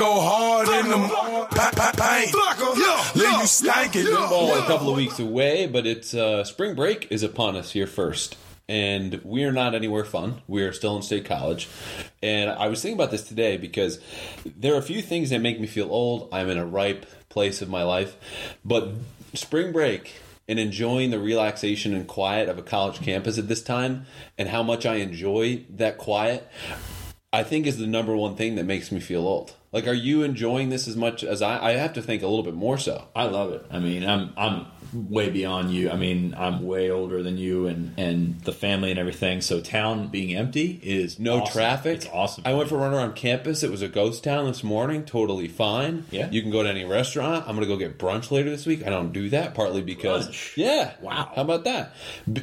go hard in them pa- pa- paint. Leave you stankin'. Ball a couple of weeks away, but it's uh, spring break is upon us here first. And we are not anywhere fun. We are still in state college. And I was thinking about this today because there are a few things that make me feel old. I'm in a ripe place of my life. But spring break and enjoying the relaxation and quiet of a college campus at this time and how much I enjoy that quiet, I think is the number one thing that makes me feel old. Like, are you enjoying this as much as I? I have to think a little bit more so. I love it. I mean, I'm I'm way beyond you. I mean, I'm way older than you, and and the family and everything. So town being empty is No awesome. traffic. It's awesome. I went for a run around campus. It was a ghost town this morning. Totally fine. Yeah. You can go to any restaurant. I'm going to go get brunch later this week. I don't do that partly because Brunch? yeah. Wow. How about that?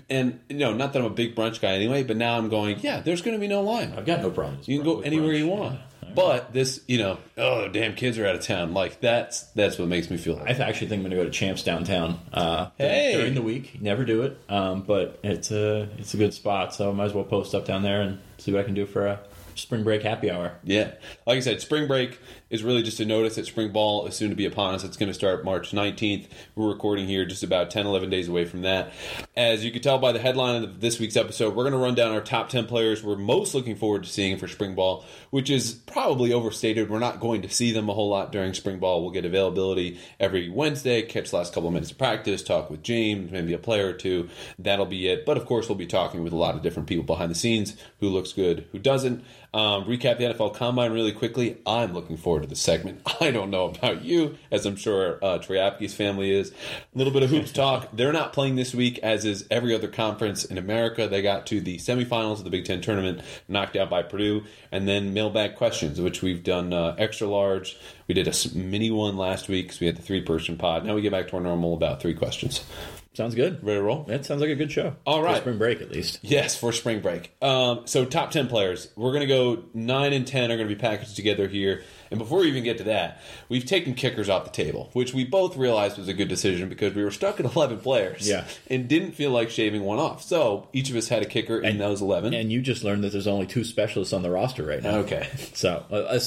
And you know, not that I'm a big brunch guy anyway, but now I'm going. Yeah, there's going to be no line. I've got no problems. You can go anywhere brunch. you want. Yeah. But this, you know, oh damn, kids are out of town. Like that's that's what makes me feel. I actually think I'm going to go to Champs downtown uh, Hey. during the week. Never do it, um, but it's a it's a good spot. So I might as well post up down there and see what I can do for a spring break happy hour. Yeah. Like I said, spring break is really just a notice that spring ball is soon to be upon us. It's going to start March 19th. We're recording here just about 10, 11 days away from that. As you can tell by the headline of this week's episode, we're going to run down our top 10 players we're most looking forward to seeing for spring ball, which is probably overstated. We're not going to see them a whole lot during spring ball. We'll get availability every Wednesday, catch the last couple of minutes of practice, talk with James, maybe a player or two. That'll be it. But of course, we'll be talking with a lot of different people behind the scenes who looks good, who doesn't. Um, recap the NFL Combine really quickly. I'm looking forward to the segment. I don't know about you, as I'm sure uh, Troy Apke's family is. A little bit of hoops talk. They're not playing this week, as is every other conference in America. They got to the semifinals of the Big Ten tournament, knocked out by Purdue, and then mailbag questions, which we've done uh, extra large. We did a mini one last week because we had the three person pod. Now we get back to our normal about three questions. Sounds good. Ready to roll? That sounds like a good show. All right. For spring break at least. Yes, for spring break. Um, so top ten players. We're going to go nine and ten are going to be packaged together here. And before we even get to that, we've taken kickers off the table, which we both realized was a good decision because we were stuck at eleven players, Yeah. and didn't feel like shaving one off. So each of us had a kicker in those eleven. And you just learned that there's only two specialists on the roster right now. okay. So, uh,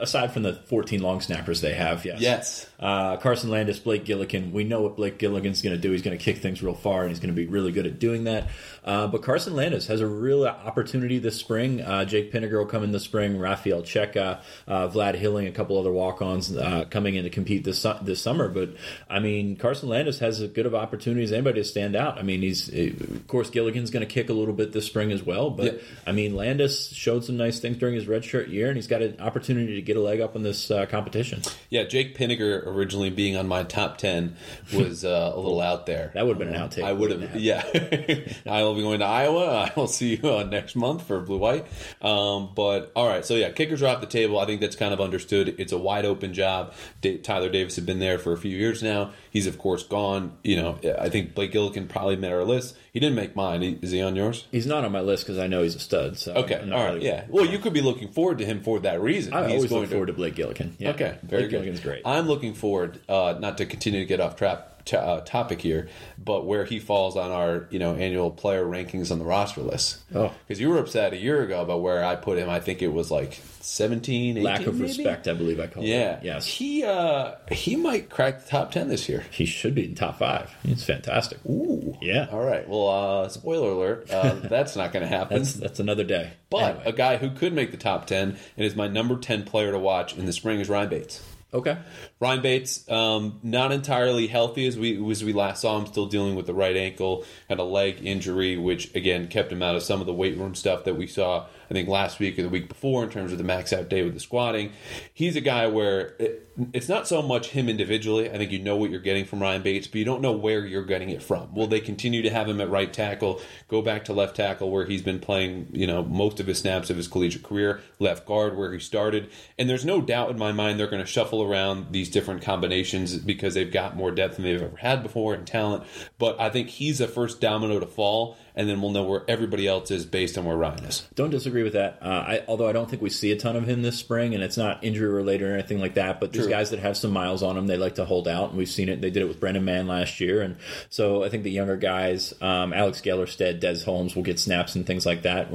aside from the 14 long snappers they have, yes. Yes. Uh, Carson Landis, Blake Gillikin. We know what Blake Gillikin's going to do. He's going to kick things real far, and he's going to be really good at doing that. Uh, but Carson Landis has a real opportunity this spring. Uh, Jake Pinegar will come in the spring. Rafael Checa, uh, Hilling, a couple other walk-ons uh, coming in to compete this this summer. But I mean, Carson Landis has as good of opportunity as anybody to stand out. I mean, he's of course Gillikin's going to kick a little bit this spring as well. But. I mean, Landis showed some nice things during his redshirt year, and he's got an opportunity to get a leg up in this uh, competition. Yeah, Jake Pinegar originally being on my top ten was uh, a little out there. That would have been an outtake. I would have, yeah. I will be going to Iowa. I will see you uh, next month for Blue White. Um, but all right, so yeah, kickers are off the table. I think that's kind of understood. It's a wide open job. Da- Tyler Davis had been there for a few years now. He's of course gone. You know, I think Blake Gillikin probably made our list. He didn't make mine. He- Is he on yours? He's not on my list because I know he's a stud. So Okay, all right, really- yeah. Well, you could be looking forward to him for that reason. I He's always look forward to Blake Gillikin. Yeah. Okay, very Blake good. Gillikin's great. I'm looking forward, uh, not to continue to get off trap. To, uh, topic here, but where he falls on our you know annual player rankings on the roster list. Oh. because you were upset a year ago about where I put him. I think it was like 17, 18, Lack of maybe? respect, I believe I call Yeah, it. Yes. He uh, he might crack the top ten this year. He should be in top five. He's fantastic. Ooh, Yeah. All right. Well, uh, spoiler alert. Uh, that's not going to happen. That's that's another day. but Anyway. a guy who could make the top ten and is my number ten player to watch in the spring is Ryan Bates. Okay. Ryan Bates, um, not entirely healthy as we as we last saw him, still dealing with the right ankle and a leg injury, which again kept him out of some of the weight room stuff that we saw. I think last week or the week before in terms of the max out day with the squatting. He's a guy where it, it's not so much him individually. I think you know what you're getting from Ryan Bates, but you don't know where you're getting it from. Will they continue to have him at right tackle, go back to left tackle where he's been playing, you know, most of his snaps of his collegiate career, left guard where he started, and there's no doubt in my mind they're going to shuffle around these different combinations because they've got more depth than they've ever had before and talent. But I think he's the first domino to fall, and then we'll know where everybody else is based on where Ryan is. Don't disagree with that. Uh, I, although I don't think we see a ton of him this spring, and it's not injury related or anything like that. But these guys that have some miles on them, they like to hold out, and we've seen it. They did it with Brendan Mahon last year, and so I think the younger guys, um, Alex Gellerstedt, Des Holmes, will get snaps and things like that.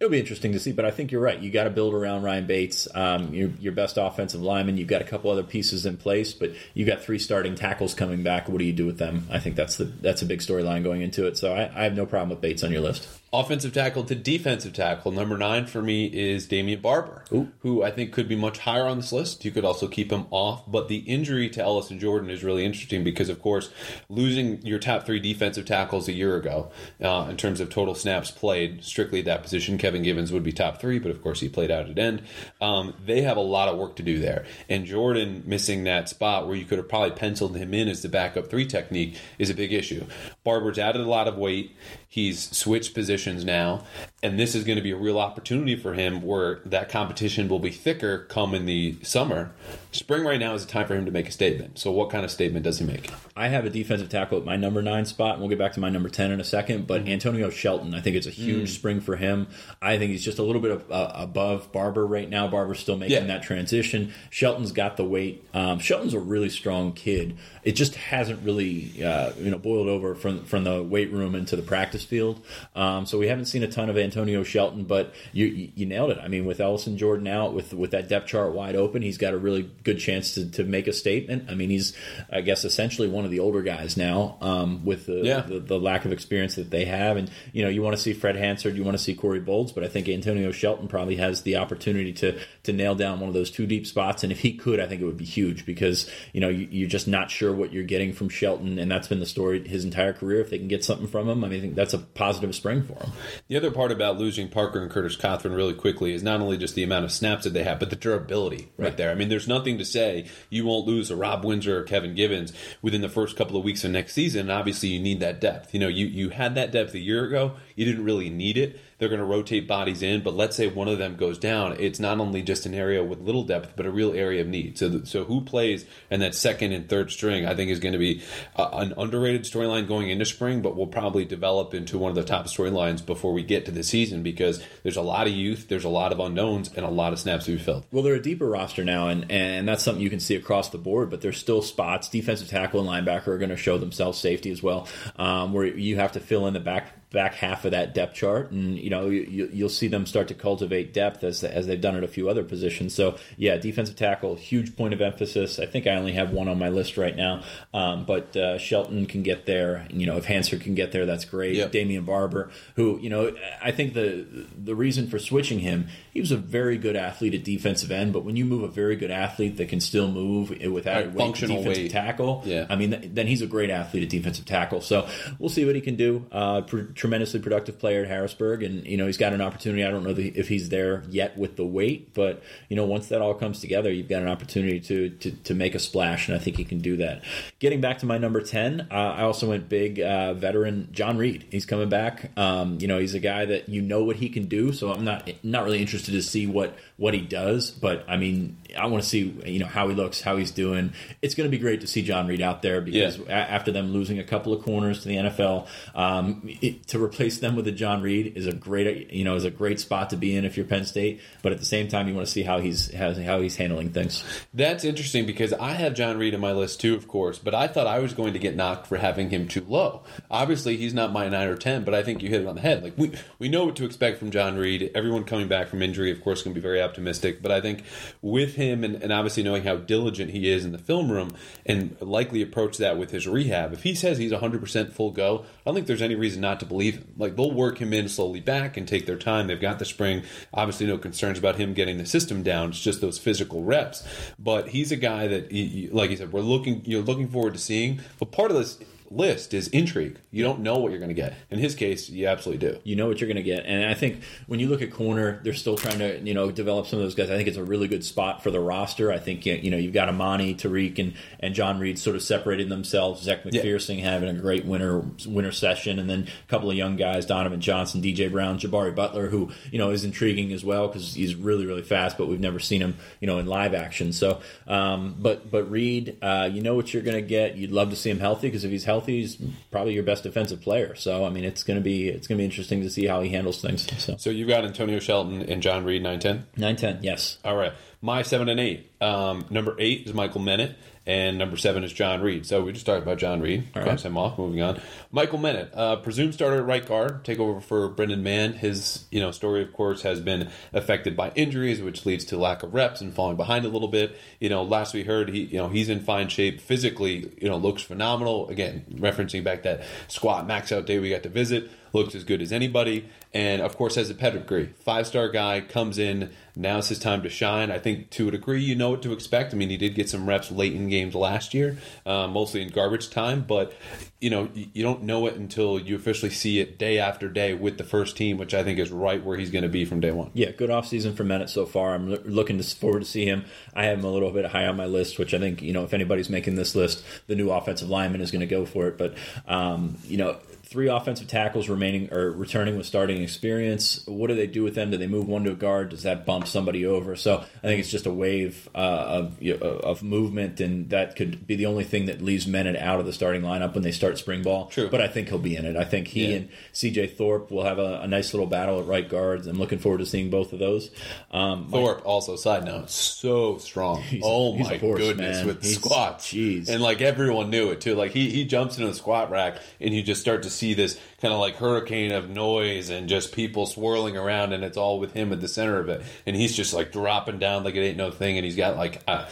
It'll be interesting to see, but I think you're right. You got to build around Ryan Bates, um, your, your best offensive lineman. You've got a couple other pieces in place, but you've got three starting tackles coming back. What do you do with them? I think that's the that's a big storyline going into it. So I, I have no problem with Bates on your list. Offensive tackle to defensive tackle. Number nine for me is Damion Barber, Ooh. who I think could be much higher on this list. You could also keep him off, but the injury to Ellison Jordan is really interesting because, of course, losing your top three defensive tackles a year ago uh, in terms of total snaps played, strictly that position, Kevin Givens would be top three, but of course he played out at end. Um, they have a lot of work to do there, and Jordan missing that spot where you could have probably penciled him in as the backup three technique is a big issue. Barber's added a lot of weight. He's switched positions now, and this is going to be a real opportunity for him where that competition will be thicker come in the summer. Spring right now is a time for him to make a statement. So, what kind of statement does he make? I have a defensive tackle at my number nine spot, and we'll get back to my number 10 in a second. But Antonio Shelton, I think it's a huge spring for him. I think he's just a little bit of, uh, above Barber right now. Barber's still making Yeah. that transition. Shelton's got the weight. Um, Shelton's a really strong kid. It just hasn't really, uh, you know, boiled over from from the weight room into the practice field. Um, so we haven't seen a ton of Antonio Shelton, but you you nailed it. I mean, with Ellison Jordan out, with with that depth chart wide open, he's got a really good chance to, to make a statement. I mean, he's I guess essentially one of the older guys now um, with the, Yeah. the the lack of experience that they have, and you know, you want to see Fred Hansard, you want to see Corey Bolds, but I think Antonio Shelton probably has the opportunity to to nail down one of those two deep spots, and if he could, I think it would be huge because you know you, you're just not sure what you're getting from Shelton, and that's been the story his entire career. If they can get something from him, I mean, I think that's a positive spring for him. The other part about losing Parker and Curtis Cothran really quickly is not only just the amount of snaps that they have, but the durability right, Right. there. I mean, there's nothing to say you won't lose a Rob Windsor or Kevin Givens within the first couple of weeks of next season. And obviously, you need that depth. You know, you, you had that depth a year ago. You didn't really need it. They're going to rotate bodies in, but let's say one of them goes down. It's not only just an area with little depth, but a real area of need. So, so who plays in that second and third string? I think is going to be an underrated storyline going into spring, but will probably develop into one of the top storylines before we get to the season because there's a lot of youth, there's a lot of unknowns, and a lot of snaps to be filled. Well, they're a deeper roster now, and, and that's something you can see across the board. But there's still spots. Defensive tackle and linebacker are going to show themselves safety as well, um, where you have to fill in the back back half of that depth chart, and you know you, you'll see them start to cultivate depth as as they've done at a few other positions. So yeah, defensive tackle, huge point of emphasis. I think I only have one on my list right now, um, but uh, Shelton can get there. You know, if Hansard can get there, that's great. Yep. Damion Barber, who you know, I think the the reason for switching him, he was a very good athlete at defensive end, but when you move a very good athlete that can still move without to functional defensive weight. tackle, Yeah. I mean, th- then he's a great athlete at defensive tackle. So we'll see what he can do. Uh, pr- tremendously productive player at Harrisburg, and you know he's got an opportunity. I don't know the, if he's there yet with the weight, but you know once that all comes together, you've got an opportunity to to, to make a splash, and I think he can do that. Getting back to my number ten, uh, I also went big uh, veteran John Reid. He's coming back. Um, you know he's a guy that you know what he can do, so I'm not not really interested to see what what he does, but I mean I want to see you know how he looks, how he's doing. It's going to be great to see John Reid out there because Yeah. after them losing a couple of corners to the NFL, um, it, to replace them with a John Reid is a great you know is a great spot to be in if you're Penn State. But at the same time, you want to see how he's how, how he's handling things. That's interesting because I have John Reid in my list too, of course, but I thought I was going to get knocked for having him too low. Obviously, he's not my nine or ten, but I think you hit it on the head. Like we we know what to expect from John Reid. Everyone coming back from injury, of course, can be very optimistic. But I think with him and, and obviously knowing how diligent he is in the film room and likely approach that with his rehab, if he says he's 100 percent full go, I don't think there's any reason not to believe him. Like they'll work him in slowly back and take their time. They've got the spring. Obviously, no concerns about him getting the system down. It's just those physical reps. But he's a guy that, like you said, we're looking. You're looking forward to seeing. But part of this list is intrigue. You don't know what you're going to get. In his case, you absolutely do. You know what you're going to get, and I think when you look at corner, they're still trying to you know develop some of those guys. I think it's a really good spot for the roster. I think you know you've got Amani, Tariq, and and John Reid sort of separating themselves. Zach Yeah. McPherson having a great winter winter session, and then a couple of young guys, Donovan Johnson, DJ Brown, Jabari Butler, who you know is intriguing as well because he's really really fast, but we've never seen him you know in live action. So, um, but but Reid, uh, you know what you're going to get. You'd love to see him healthy because if he's healthy, he's probably your best defensive player. So I mean, it's going to be it's going to be interesting to see how he handles things. So So you've got Antonio Shelton and John Reid, nine ten. nine ten, yes. All right. My seven and eight. Um, number eight is Michael Menet, and number seven is John Reid. So we just talked about John Reid. All Cross right. him off. Moving on. Michael Menet, uh, presumed starter at right guard, take over for Brendan Mahon. His you know story, of course, has been affected by injuries, which leads to lack of reps and falling behind a little bit. You know, last we heard, he you know he's in fine shape physically. You know, looks phenomenal. Again, referencing back that squat max out day we got to visit, looks as good as anybody. And of course, has a pedigree. Five star guy comes in. Now it's his time to shine. I think to a degree, you know what to expect. I mean, he did get some reps late in games last year, uh, mostly in garbage time. But you know, you don't know it until you officially see it day after day with the first team, which I think is right where he's going to be from day one. Yeah, good offseason for Menet so far. I'm looking forward to see him. I have him a little bit high on my list, which I think you know if anybody's making this list, the new offensive lineman is going to go for it. But um, you know, three offensive tackles remaining or returning with starting experience. What do they do with them? Do they move one to a guard? Does that bump somebody over? So I think it's just a wave uh, of you know, of movement, and that could be the only thing that leaves Menet out of the starting lineup when they start spring ball. True. but I think he'll be in it. I think he Yeah. and CJ Thorpe will have a, a nice little battle at right guards. I'm looking forward to seeing both of those. Um, Thorpe, also side note, so strong. Oh a my horse, goodness, man. with He's- squats. jeez. And like everyone knew it too. Like he he jumps into the squat rack, and you just start to see this kind of like hurricane of noise and just people swirling around, and it's all with him at the center of it. And he's just like dropping down like it ain't no thing. And he's got like uh,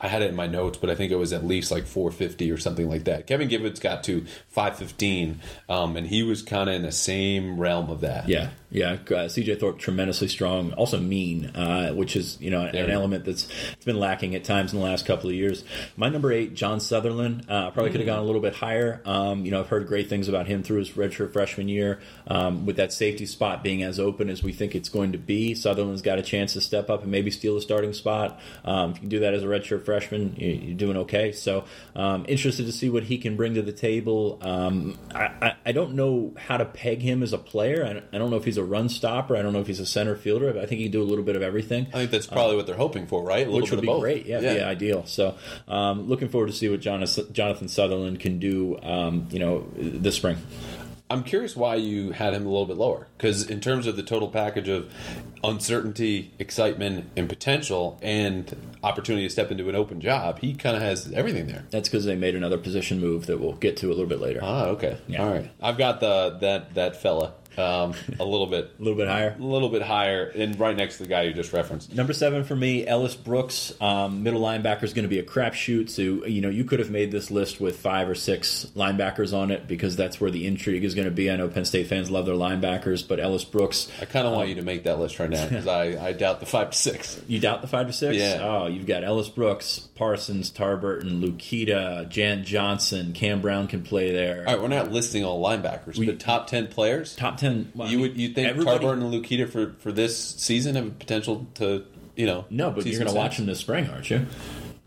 I had it in my notes, but I think it was at least like 450 or something like that. Kevin Givens got to 515, um, and he was kind of in the same realm of that. Yeah, yeah. Uh, CJ Thorpe tremendously strong, also mean, uh, which is you know an, Very. element that's it's been lacking at times in the last couple of years. My number eight, John Sutherland, uh, probably could have gone a little bit higher. Um, you know, I've heard great things about him through his redshirt freshman year. Um, with that safety spot being as open as we think it's going to be, Sutherland's got a chance to step up and maybe steal a starting spot. Um, if you can do that as a redshirt freshman, you- you're doing okay. So, um, interested to see what he can bring to the table. Um, I, I, I don't know how to peg him as a player. I I don't know if he's a run stopper. I don't know if he's a center fielder. I think he can do a little bit of everything. I think that's probably what they're hoping for, right? A little Which would be both. great, yeah, yeah, ideal. So, um, looking forward to see what Jonathan, Jonathan Sutherland can do, um, you know, this spring. I'm curious why you had him a little bit lower. Because in terms of the total package of uncertainty, excitement, and potential, and opportunity to step into an open job, he kind of has everything there. That's because they made another position move that we'll get to a little bit later. Ah, okay, Yeah. all right. I've got the that that fella um, a little bit, a little bit higher. a little bit higher, and right next to the guy you just referenced. Number seven for me, Ellis Brooks, um, middle linebacker is going to be a crapshoot. So you know you could have made this list with five or six linebackers on it because that's where the intrigue is going to be. I know Penn State fans love their linebackers, but Ellis Brooks, I kind of want you to make that list right now because I, I doubt the five to six. you doubt the five to six? Yeah. Oh, you've got Ellis Brooks, Parsons, Tarburton, Luketa, Jan Johnson, Cam Brown can play there. All right, we're not listing all linebackers, We, but top ten players. Top ten. Well, you would you think Tarburton and Luketa for for this season have a potential to you know? No, but you're going to watch him this spring, aren't you?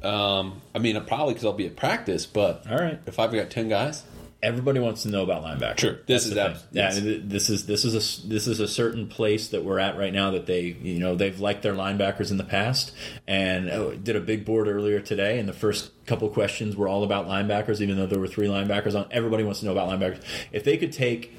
Um, I mean, probably because I'll be at practice, but All right. if I've got ten guys, everybody wants to know about linebacker. Sure. This That's is the abs- yeah. yes. I mean, this is this is a this is a certain place that we're at right now that they you know they've liked their linebackers in the past and oh, did a big board earlier today and the first couple questions were all about linebackers even though there were three linebackers on everybody wants to know about linebackers if they could take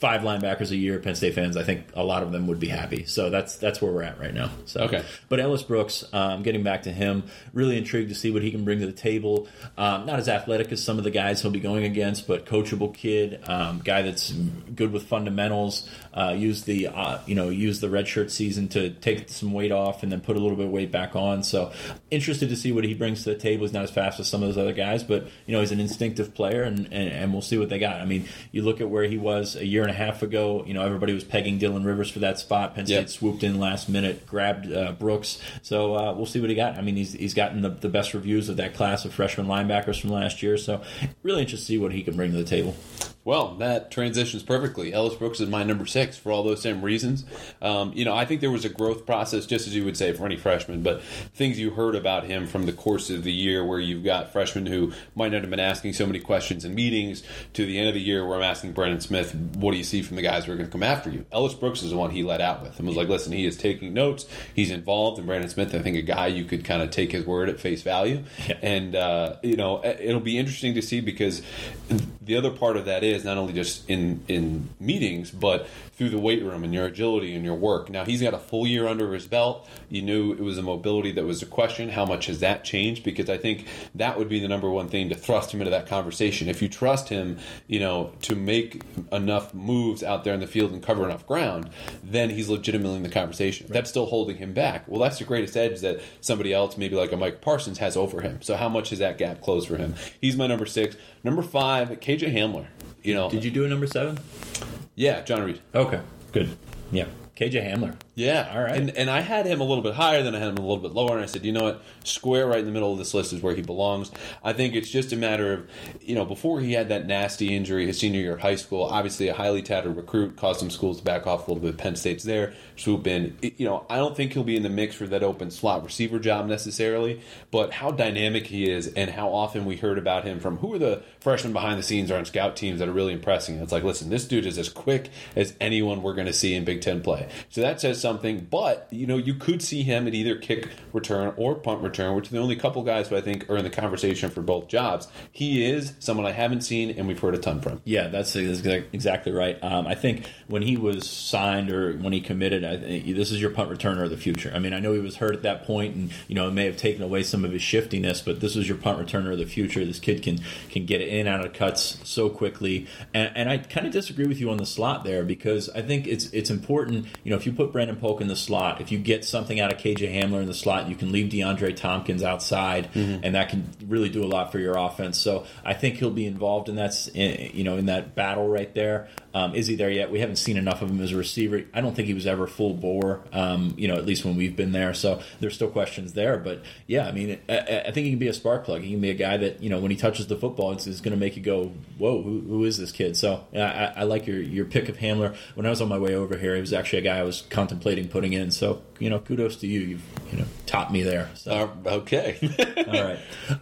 five linebackers a year Penn State fans I think a lot of them would be happy so that's that's where we're at right now so Okay. but Ellis Brooks, um, getting back to him, really intrigued to see what he can bring to the table. Um, not as athletic as some of the guys he'll be going against, but coachable kid, um, guy that's good with fundamentals. Uh, use the uh, you know use the redshirt season to take some weight off and then put a little bit of weight back on. So interested to see what he brings to the table. He's not as fast as some of those other guys, but you know he's an instinctive player, and, and, and we'll see what they got. I mean, you look at where he was a year and a half ago. You know everybody was pegging Dylan Rivers for that spot. Penn State Yep. swooped in last minute, grabbed uh, Brooks. So uh, we'll see what he got. I mean, he's he's gotten the, the best reviews of that class of freshman linebackers from last year. So really interested to see what he can bring to the table. Well, that transitions perfectly. Ellis Brooks is my number six for all those same reasons. Um, you know, I think there was a growth process, just as you would say for any freshman, but things you heard about him from the course of the year where you've got freshmen who might not have been asking so many questions in meetings to the end of the year where I'm asking Brandon Smith, what do you see from the guys who are going to come after you? Ellis Brooks is the one he let out with and was like, listen, he is taking notes, he's involved, and Brandon Smith, I think a guy you could kind of take his word at face value. Yeah. And, uh, you know, it'll be interesting to see because the other part of that ideas not only just in in meetings, but through the weight room and your agility and your work. Now he's got a full year under his belt. You knew it was a mobility that was a question. How much has that changed? Because I think that would be the number one thing to thrust him into that conversation. If you trust him, you know, to make enough moves out there in the field and cover enough ground, then he's legitimately in the conversation. Right. That's still holding him back. Well, that's the greatest edge that somebody else, maybe like a Micah Parsons, has over him. So how much has that gap closed for him? He's my number six. Number five, KJ Hamler. You know, did you do a number seven? Yeah, John Reid. Okay, good. Yeah, KJ Hamler. Yeah, all right. And, and I had him a little bit higher than I had him a little bit lower, and I said, you know what, square right in the middle of this list is where he belongs. I think it's just a matter of, you know, before he had that nasty injury his senior year of high school, obviously a highly touted recruit, caused some schools to back off a little bit. Penn State's there, swoop in. You know, I don't think he'll be in the mix for that open slot receiver job necessarily, but how dynamic he is and how often we heard about him from who are the freshmen behind the scenes or on scout teams that are really impressing. It's like, listen, this dude is as quick as anyone we're going to see in Big Ten play. So that says something, but you know, you could see him at either kick return or punt return, which are the only couple guys who I think are in the conversation for both jobs. He is someone I haven't seen and we've heard a ton from. Yeah, that's exactly right. Um, I think when he was signed or when he committed, I, this is your punt returner of the future. I mean, I know he was hurt at that point, and you know it may have taken away some of his shiftiness, but this is your punt returner of the future. This kid can can get in and out of cuts so quickly, and, and I kind of disagree with you on the slot there because I think it's it's important. You know, if you put Brandon Polk in the slot, if you get something out of KJ Hamler in the slot, you can leave DeAndre Thompkins outside, mm-hmm. and that can really do a lot for your offense. So I think he'll be involved in that, you know, in that battle right there. Um, is he there yet? We haven't seen enough of him as a receiver. I don't think he was ever full bore, um, you know, at least when we've been there. So there's still questions there. But yeah, I mean, I, I, think he can be a spark plug. He can be a guy that, you know, when he touches the football, it's, it's going to make you go, whoa, who, who is this kid? So I, I, like your, your pick of Hamler. When I was on my way over here, he was actually a guy I was contemplating putting in. So, you know, kudos to you. You've, you know, taught me there. So. Uh, okay. All right.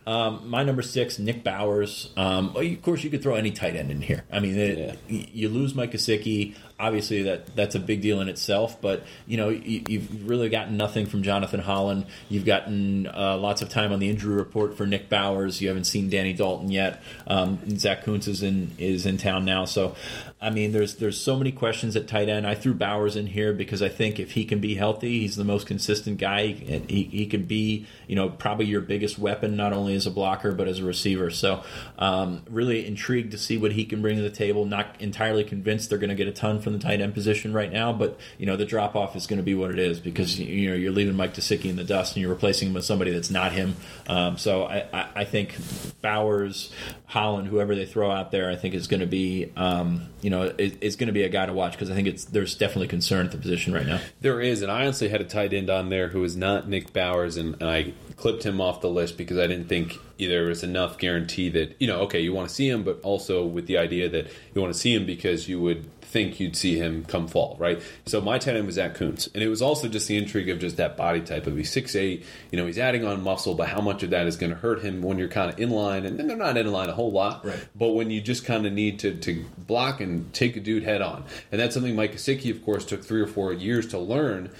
Um, my number six, Nick Bowers. Um, of course, you could throw any tight end in here. I mean, it, yeah. you lose Mike Gesicki obviously that that's a big deal in itself. But you know, you, have really gotten nothing from Jonathan Holland. You've gotten uh, lots of time on the injury report for Nick Bowers. You haven't seen Danny Dalton yet. Um, Zach Kuntz is in is in town now. So, I mean, there's there's so many questions at tight end. I threw Bowers in here because I think if he can be healthy, he's the most consistent guy. He he can be you know probably your biggest weapon, not only as a blocker but as a receiver. So, um, really intrigued to see what he can bring to the table. Not entirely convinced they're going to get a ton from the tight end position right now, but you know the drop off is going to be what it is because you know you're leaving Mike Gesicki in the dust and you're replacing him with somebody that's not him. Um, so I, I, I, think Bowers, Holland, whoever they throw out there, I think is going to be um, you know is going to be a guy to watch because I think it's there's definitely concern at the position right now. There is, and I honestly had a tight end on there who is not Nick Bowers, and, and I clipped him off the list because I didn't think there was enough guarantee that you know okay you want to see him, but also with the idea that you want to see him because you would think you'd see him come fall, right? So my tight end was Zach Kuntz. And it was also just the intrigue of just that body type of he's six eight, you know, he's adding on muscle, but how much of that is going to hurt him when you're kind of in line? And they're not in line a whole lot, right. but when you just kind of need to, to block and take a dude head on. And that's something Mike Gesicki, of course, took three or four years to learn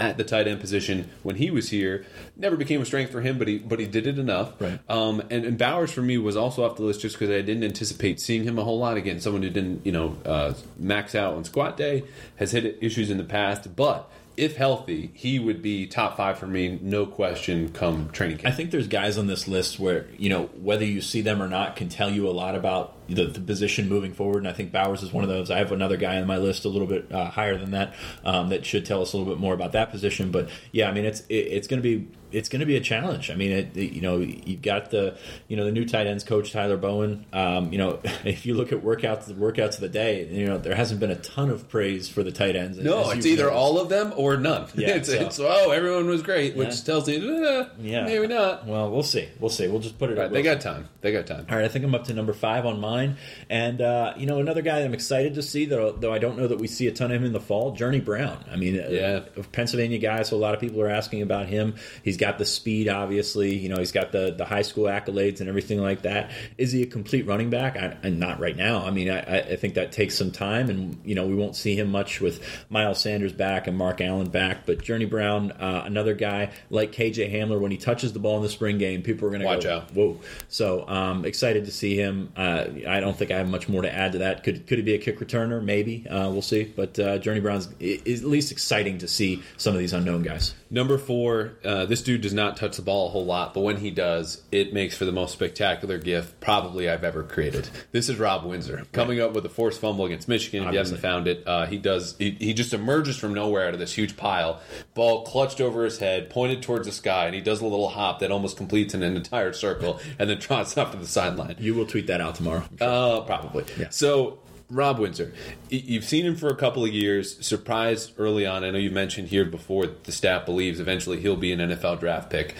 at the tight end position when he was here. Never became a strength for him, but he but he did it enough. Right. Um, and, and Bowers for me was also off the list just because I didn't anticipate seeing him a whole lot again. Someone who didn't, you know, uh, max out on squat day, has hit issues in the past, but if healthy, he would be top five for me, no question, come training camp. I think there's guys on this list where, you know, whether you see them or not can tell you a lot about the, the position moving forward. And I think Bowers is one of those. I have another guy on my list a little bit uh, higher than that um, that should tell us a little bit more about that position. But yeah, I mean, it's it, it's going to be it's going to be a challenge. I mean, it, you know, you've got the you know the new tight ends coach Tyler Bowen. Um, you know, if you look at workouts the workouts of the day, you know there hasn't been a ton of praise for the tight ends. No, it's either all of them or none. Yeah, it's, so. it's oh everyone was great, which yeah. tells you eh, yeah maybe not. Well, we'll see. We'll see. We'll just put it. Right, they got time. They got time. All right, I think I'm up to number five on mine, and uh, you know another guy I'm excited to see, though though I don't know that we see a ton of him in the fall. Journey Brown. I mean, yeah, a Pennsylvania guy, so a lot of people are asking about him. He's got the speed obviously. You know, he's got the the high school accolades and everything like that. Is he a complete running back? I, I not right now. I mean, I, I, think that takes some time, and you know, we won't see him much with Miles Sanders back and Mark Allen back. But Journey Brown, uh, another guy like KJ Hamler, when he touches the ball in the spring game, people are going to watch go, out. Whoa! So um, excited to see him. Uh, I don't think I have much more to add to that. Could could he be a kick returner? Maybe uh, we'll see. But uh, Journey Brown's is at least exciting to see some of these unknown guys. Number four, uh, this dude does not touch the ball a whole lot, but when he does, it makes for the most spectacular gift probably I've ever created. This is Rob Windsor coming up with a forced fumble against Michigan. If you haven't found it, uh, he does. He, he just emerges from nowhere out of this huge pile, ball clutched over his head, pointed towards the sky, and he does a little hop that almost completes an entire circle, and then trots off to the sideline. You will tweet that out tomorrow. Uh, probably. Yeah. So Rob Windsor, you've seen him for a couple of years. Surprised early on. I know you mentioned here before the staff believes eventually he'll be an NFL draft pick.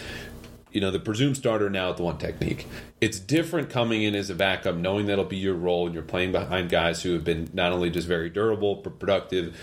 You know, the presumed starter now at the one technique. It's different coming in as a backup, knowing that'll be your role, and you're playing behind guys who have been not only just very durable, but productive.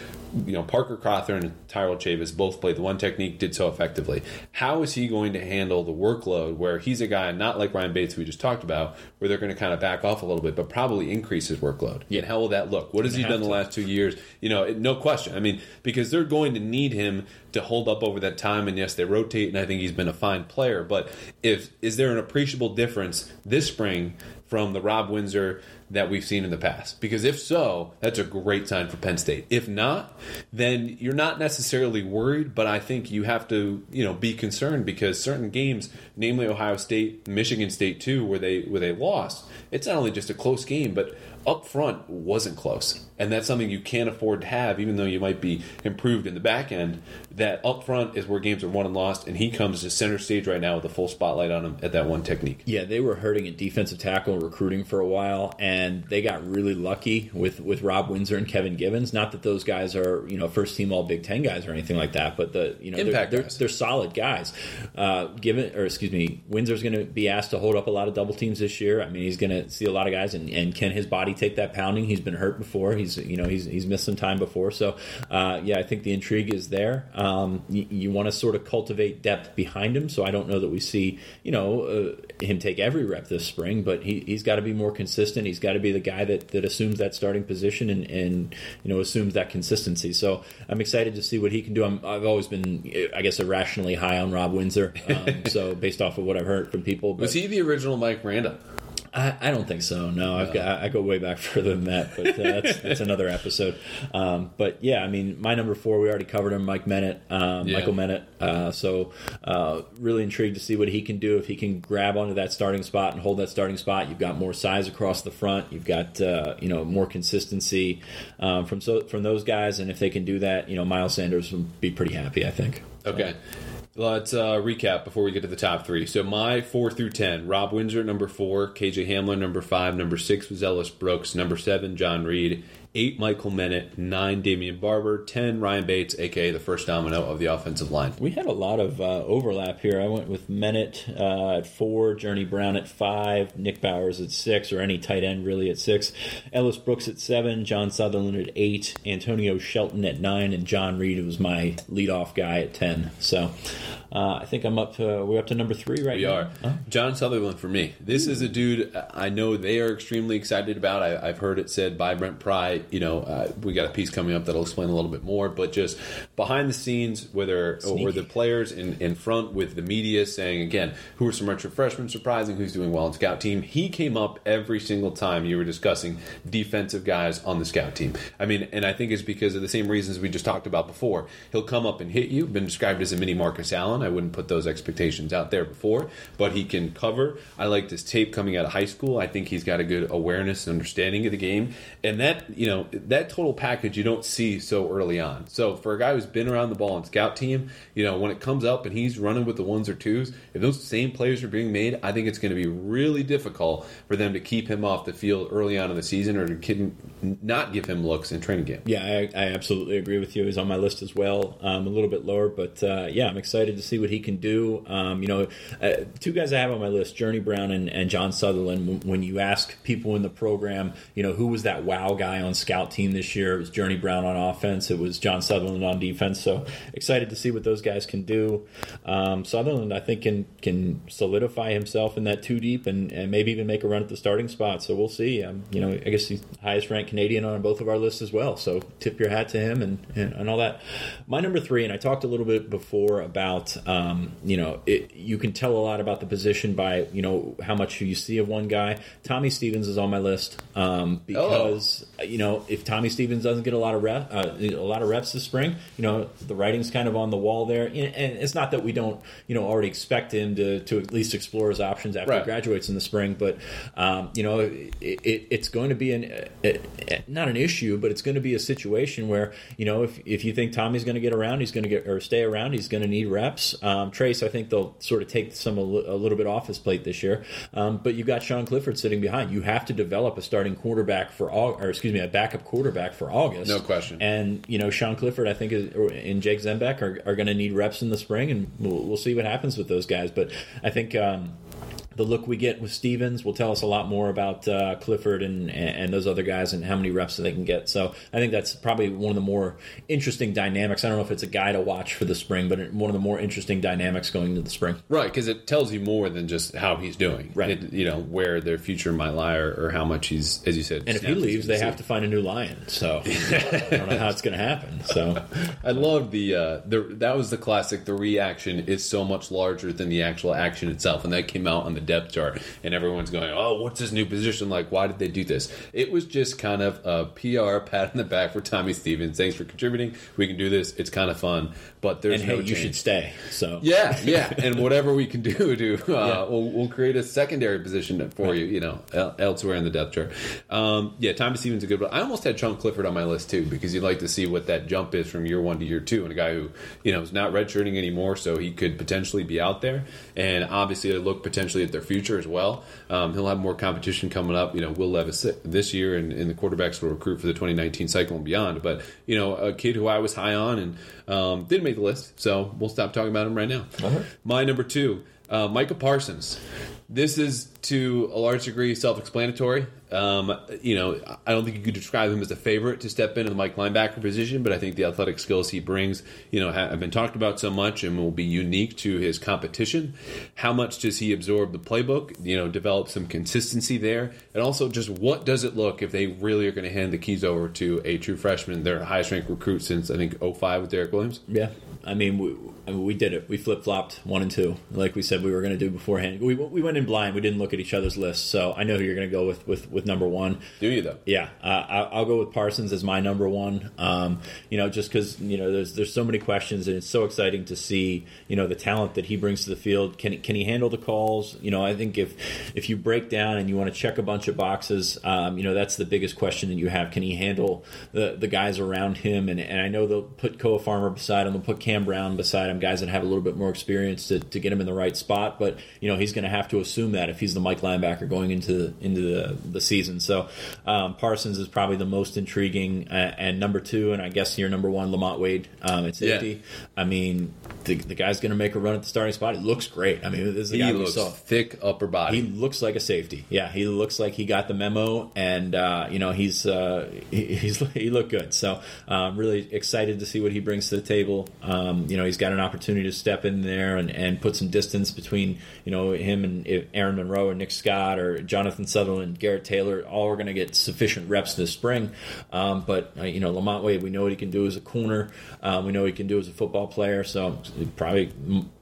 You know, Parker Crawford and Tyrell Chavis both played the one technique, did so effectively. How is he going to handle the workload where he's a guy, not like Ryan Bates, we just talked about, where they're going to kind of back off a little bit, but probably increase his workload? Yeah. And how will that look? What has he done the last two years? You know, it- no question. I mean, because they're going to need him to hold up over that time. And yes, they rotate, and I think he's been a fine player. But if is there an appreciable difference this spring from the Rob Windsor that we've seen in the past? Because if so, that's a great sign for Penn State. If not, then you're not necessarily worried. But I think you have to, you know, be concerned because certain games, namely Ohio State, Michigan State too, where they where they lost, it's not only just a close game, but up front wasn't close. And that's something you can't afford to have, even though you might be improved in the back end. That up front is where games are won and lost, and he comes to center stage right now with a full spotlight on him at that one technique. Yeah, they were hurting at defensive tackle and recruiting for a while, and they got really lucky with, with Rob Windsor and Kevin Givens. Not that those guys are you know first team All Big Ten guys or anything like that, but the you know they're, they're, they're solid guys. Uh, Given or excuse me, Windsor's going to be asked to hold up a lot of double teams this year. I mean, he's going to see a lot of guys, and, and can his body take that pounding? He's been hurt before. He's you know he's he's missed some time before, so uh, yeah, I think the intrigue is there. Um, you, you want to sort of cultivate depth behind him, so I don't know that we see you know uh, him take every rep this spring, but he, he's got to be more consistent. He's got to be the guy that, that assumes that starting position and, and you know assumes that consistency. So I'm excited to see what he can do. I'm, I've always been, I guess, irrationally high on Rob Windsor. Um, so based off of what I've heard from people, but Was he the original Mike Randa? I, I don't think so. No, I've got, I go way back further than that, but uh, that's, that's another episode. Um, but yeah, I mean, my number four, we already covered him, Mike Menet, um, Yeah. Michael Menet. Uh, so uh, really intrigued to see what he can do if he can grab onto that starting spot and hold that starting spot. You've got more size across the front. You've got uh, you know more consistency um, from so from those guys, and if they can do that, you know, Miles Sanders will be pretty happy. I think. Okay. Let's uh, recap before we get to the top three. So my four through ten: Rob Windsor, number four; KJ Hamler, number five; number six was Ellis Brooks; number seven, John Reid; eight, Michael Menet; nine, Damion Barber; ten, Ryan Bates, aka the first domino of the offensive line. We had a lot of uh, overlap here. I went with Menet uh, at four, Journey Brown at five, Nick Bowers at six, or any tight end really at six, Ellis Brooks at seven, John Sutherland at eight, Antonio Shelton at nine, and John Reid was my leadoff guy at ten. So uh, I think I'm up to we're up to number three right We now. are. John Sutherland for me. This is a dude I know they are extremely excited about. I, I've heard it said by Brent Pry. You know, uh, we got a piece coming up that'll explain a little bit more. But just behind the scenes, whether or the players in, in front with the media saying again, who are some retro freshmen surprising, who's doing well on scout team. He came up every single time you were discussing defensive guys on the scout team. I mean, and I think it's because of the same reasons we just talked about before. He'll come up and hit you. Been described as a mini Marcus Allen. I wouldn't put those expectations out there before, but he can cover. I like this tape coming out of high school. I think he's got a good awareness and understanding of the game, and that you know that total package you don't see so early on. So for a guy who's been around the ball on scout team, you know when it comes up and he's running with the ones or twos, if those same plays are being made, I think it's going to be really difficult for them to keep him off the field early on in the season or to not give him looks in training camp. Yeah, I, I absolutely agree with you. He's on my list as well. Um, a little bit lower, but uh, yeah, I'm excited to see what he can do. Um, you know, uh, two guys I have on my list: Journey Brown and, and John Sutherland. When you ask people in the program, you know, who was that wow guy on scout team this year. It was Journey Brown on offense. It was John Sutherland on defense. So excited to see what those guys can do. Um, Sutherland, I think, can can solidify himself in that two deep and, and maybe even make a run at the starting spot. So we'll see. Um, you know, I guess he's highest ranked Canadian on both of our lists as well. So tip your hat to him and, and, and all that. My number three, and I talked a little bit before about, um, you know, it, you can tell a lot about the position by, you know, how much you see of one guy. Tommy Stevens is on my list um, because, oh. you know, if Tommy Stevens doesn't get a lot of rep, uh, a lot of reps this spring, you know, the writing's kind of on the wall there. And it's not that we don't, you know, already expect him to, to at least explore his options after right. he graduates in the spring, but, um, you know, it, it, it's going to be an, a, not an issue, but it's going to be a situation where, you know, if, if you think Tommy's going to get around, he's going to get, or stay around, he's going to need reps. Um, Trace, I think they'll sort of take some, a, little bit off his plate this year. Um, but you've got Sean Clifford sitting behind. You have to develop a starting quarterback for all, or excuse me, a backup quarterback for August. No question. And you know, Sean Clifford, I think, is, and Jake Zembiec are, are going to need reps in the spring, and we'll, we'll, see what happens with those guys. But I think. Um, the look we get with Stevens will tell us a lot more about uh, Clifford and and those other guys and how many reps they can get. So I think that's probably one of the more interesting dynamics. I don't know if it's a guy to watch for the spring, but one of the more interesting dynamics going into the spring. Right, because it tells you more than just how he's doing. Right, it, you know where their future might lie or, or, how much he's, as you said. And if he leaves, they have to find a new lion. So I don't know how it's going to happen. So I love the uh, the that was the classic. The reaction is so much larger than the actual action itself, and that came out on the depth chart, and everyone's going, "Oh, what's this new position like? Why did they do this?" It was just kind of a PR pat in the back for Tommy Stevens. Thanks for contributing. We can do this. It's kind of fun, but there's and no hey, you should stay. So yeah, yeah, and whatever we can do to uh, yeah. we'll, we'll, create a secondary position for right. you, you know, elsewhere in the depth chart. Um, yeah, Tommy Stevens is a good. But I almost had Sean Clifford on my list too because you'd like to see what that jump is from year one to year two, and a guy who you know is not redshirting anymore, so he could potentially be out there, and obviously they look potentially at their future as well. Um, he'll have more competition coming up. You know, Will Levis this year, and, and, the quarterbacks will recruit for the 2019 cycle and beyond. But you know, a kid who I was high on and um, didn't make the list, so we'll stop talking about him right now. Uh-huh. My number two, uh, Micah Parsons. This is to a large degree self-explanatory. Um, you know, I don't think you could describe him as a favorite to step into the Mike linebacker position, but I think the athletic skills he brings, you know, have been talked about so much and will be unique to his competition. How much does he absorb the playbook? You know, develop some consistency there, and also just what does it look if they really are going to hand the keys over to a true freshman, their highest ranked recruit since I think 05 with Derrick Williams? Yeah, I mean, we, I mean, we did it. We flip flopped one and two, like we said we were going to do beforehand. We, we went in blind. We didn't look at each other's lists, so I know who you're going to go with, with with number one. Do you though? Yeah, uh, I'll go with Parsons as my number one. Um, you know, just because you know there's there's so many questions, and it's so exciting to see you know the talent that he brings to the field. Can he, can he handle the calls? You know, I think if if you break down and you want to check a bunch of boxes, um, you know that's the biggest question that you have. Can he handle the the guys around him? And, and I know they'll put Koa Farmer beside him, they'll put Cam Brown beside him guys that have a little bit more experience to, to get him in the right spot. But you know he's going to have to assume that if he's the Mike linebacker going into into the, the season. So um, Parsons is probably the most intriguing, uh, and number two, and I guess your number one, Lamont Wade um, at safety. Yeah. I mean, the, the guy's going to make a run at the starting spot. It looks great. I mean, this is the he guy looks we saw. thick upper body. He looks like a safety. Yeah, he looks like he got the memo, and uh, you know he's uh, he, he's he looked good. So I'm um, really excited to see what he brings to the table. Um, you know, he's got an opportunity to step in there and, and put some distance between you know him and Ayron Monroe or Nick Scott or Jonathan Sutherland, Garrett Taylor. All are going to get sufficient reps this spring. Um, but uh, you know, Lamont Wade, we know what he can do as a corner. Um, we know what he can do as a football player. So probably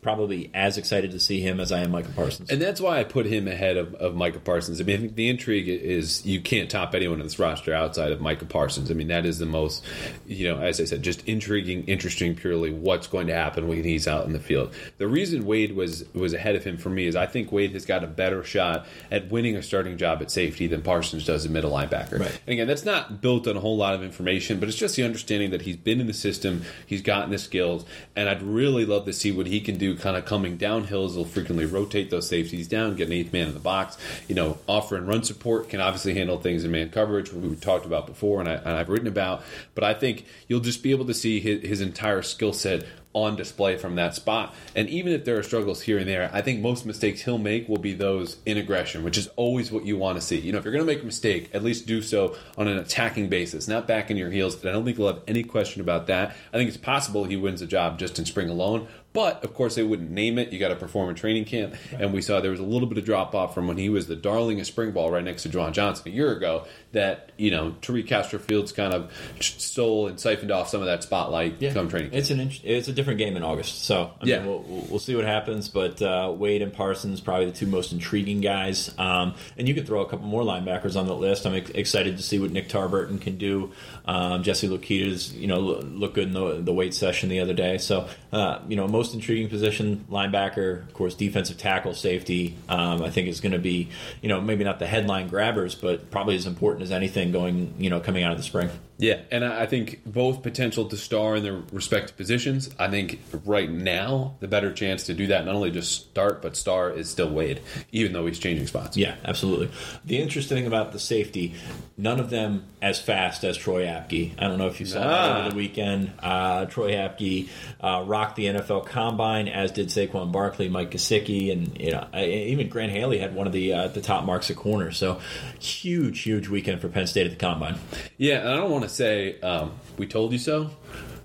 probably as excited to see him as I am Micah Parsons. And that's why I put him ahead of, of Micah Parsons. I mean, I think the intrigue is you can't top anyone in this roster outside of Micah Parsons. I mean, that is the most, you know, as I said, just intriguing, interesting, purely what's going to happen when he's out in the field. The reason Wade was was ahead of him for me is I think Wade has got a better shot at winning a starting job at safety than Parsons does at middle linebacker. Right. And again, that's not built on a whole lot of information, but it's just the understanding that he's been in the system, he's gotten the skills, and I'd really love to see what he can do kind of coming downhills. They'll frequently rotate those safeties down, get an eighth man in the box. You know, offer and run support can obviously handle things in man coverage, we talked about before and, I, have written about. But I think you'll just be able to see his, his entire skill set said, on display from that spot. And even if there are struggles here and there, I think most mistakes he'll make will be those in aggression, which is always what you want to see. You know, if you're going to make a mistake, at least do so on an attacking basis, not back in your heels. And I don't think we'll have any question about that. I think it's possible he wins the job just in spring alone. But of course, they wouldn't name it. You got to perform a training camp, and we saw there was a little bit of drop off from when he was the darling of spring ball right next to Juwan Johnson a year ago. That you know, Tariq Castro Fields kind of stole and siphoned off some of that spotlight Yeah. come training. camp. It's an it's a different game in August, so I Yeah. mean, we'll, we'll see what happens. But uh, Wade and Parsons probably the two most intriguing guys, um, and you could throw a couple more linebackers on the list. I'm ex- excited to see what Nick Tarburton can do. Um, Jesse Luketa's you know lo- look good in the, the weight session the other day. So uh, you know most intriguing position linebacker, of course, defensive tackle, safety. Um, I think is going to be you know maybe not the headline grabbers, but probably as important as anything going you know coming out of the spring. Yeah, and I I think both potential to star in their respective positions. I think right now the better chance to do that, not only just start but star, is still Wade, even though he's changing spots. Yeah, absolutely. The interesting thing about the safety, none of them as fast as Troy Apke. I don't know if you saw that Ah. over the weekend. Uh, Troy Apke uh, rocked the NFL Combine, as did Saquon Barkley, Mike Gesicki, and you know even Grant Haley had one of the uh, the top marks at corner. So huge, huge weekend for Penn State at the Combine. Yeah, and I don't want to say um, we told you so,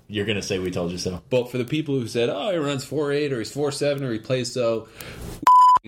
You're going to say we told you so. but for the people who said, "Oh, he runs four eight or he's four seven or he plays so,"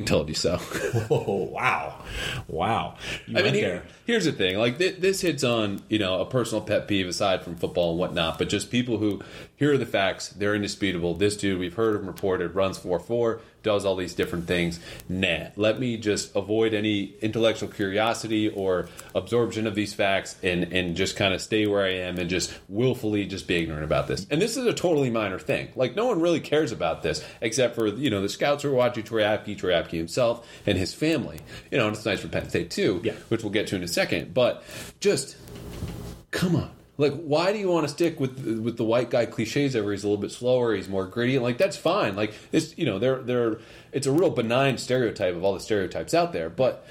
told you so. Oh wow, wow! You I mean, here, here's the thing: like th- this hits on you know a personal pet peeve aside from football and whatnot, but just people who here are the facts. They're indisputable. This dude, we've heard him reported, runs four four, does all these different things. Nah, let me just avoid any intellectual curiosity or absorption of these facts, and and just kind of stay where I am and just willfully just be ignorant about this. And this is a totally minor thing. Like no one really cares about this except for you know the scouts who are watching Troy Apke, Troy Apke himself, and his family. You know, and it's nice for Penn State too Yeah. which we'll get to in a second. But just come on. Like, why do you want to stick with with the white guy cliches? Ever he's a little bit slower, he's more gritty. Like that's fine. Like this, you know, they're they're it's a real benign stereotype of all the stereotypes out there. But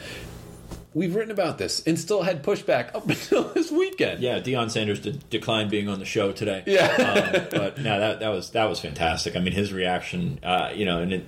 we've written about this and still had pushback up until this weekend. Yeah, Deion Sanders de- declined being on the show today. Yeah. um, but no, that that was that was fantastic. I mean, his reaction, uh, you know, and it,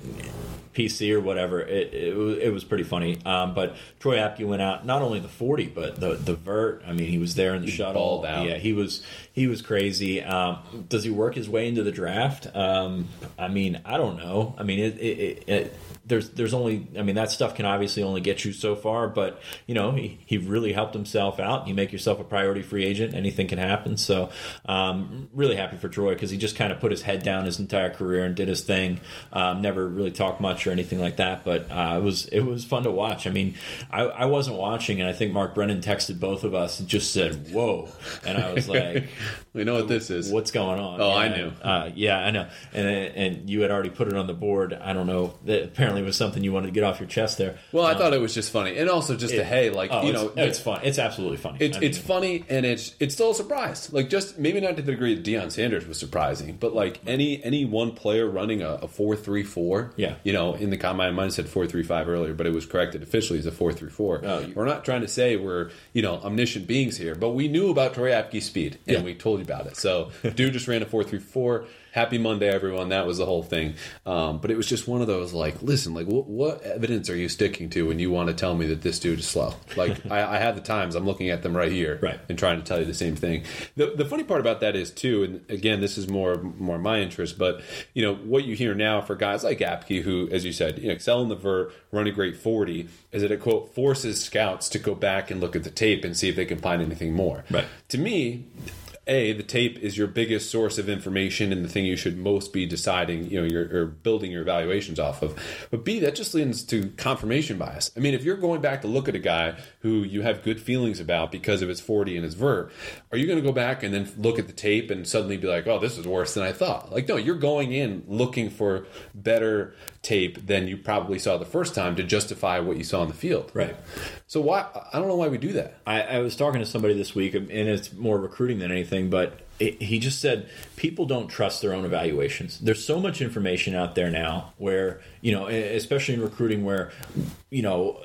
PC or whatever, it, it was it was pretty funny. Um, but Troy Apke went out not only the forty, but the the vert. I mean, he was there in the shuttle. out. Yeah, he was he was crazy. Um, does he work his way into the draft? Um, I mean, I don't know. I mean, it, it, it there's there's only I mean that stuff can obviously only get you so far, but you know he, he really helped himself out. You make yourself a priority free agent, anything can happen. So um, really happy for Troy because he just kind of put his head down his entire career and did his thing. Um, never really talked much or anything like that, but uh, it was it was fun to watch. I mean, I, I wasn't watching, and I think Mark Brennan texted both of us and just said "Whoa," and I was like. we know what this is. What's going on? Oh, I knew. Uh, yeah, I know. And and you had already put it on the board. I don't know. That apparently was something you wanted to get off your chest there. well, I um, thought it was just funny, and also just a hey, like Oh, you know, it's fun. It's absolutely funny. It's I mean, it's funny and it's it's still a surprise. Like just maybe not to the degree that Deion Sanders was surprising, but like any any one player running a, a four three four. Yeah. You know, in the combine, have said four three five earlier, but it was corrected officially as a four three four. Oh, We're not trying to say we're you know omniscient beings here, but we knew about Troy Apke's speed and Yeah. we told you about it. So dude just ran a four three four. Happy Monday, everyone. That was the whole thing. Um, but it was just one of those like, listen, like, what, what evidence are you sticking to when you want to tell me that this dude is slow? Like, I, I have the times. I'm looking at them right here, Right. and trying to tell you the same thing. The, the funny part about that is too, and again, this is more more my interest, but you know what you hear now for guys like Apke, who, as you said, you know, excel in the vert, run a great forty, is that it quote forces scouts to go back and look at the tape and see if they can find anything more. Right. To me, a the tape is your biggest source of information and the thing you should most be deciding you know—you're building your evaluations off of. But b that just leads to confirmation bias. I mean if you're going back to look at a guy who you have good feelings about because of his 40 and his vert are you going to go back and then look at the tape and suddenly be like oh this is worse than i thought? Like no you're going in looking for better tape than you probably saw the first time to justify what you saw on the field Right. so why i don't know why we do that I, I was talking to somebody this week, and it's more recruiting than anything, but it, he just said people don't trust their own evaluations. There's so much information out there now where, you know, especially in recruiting, where, you know,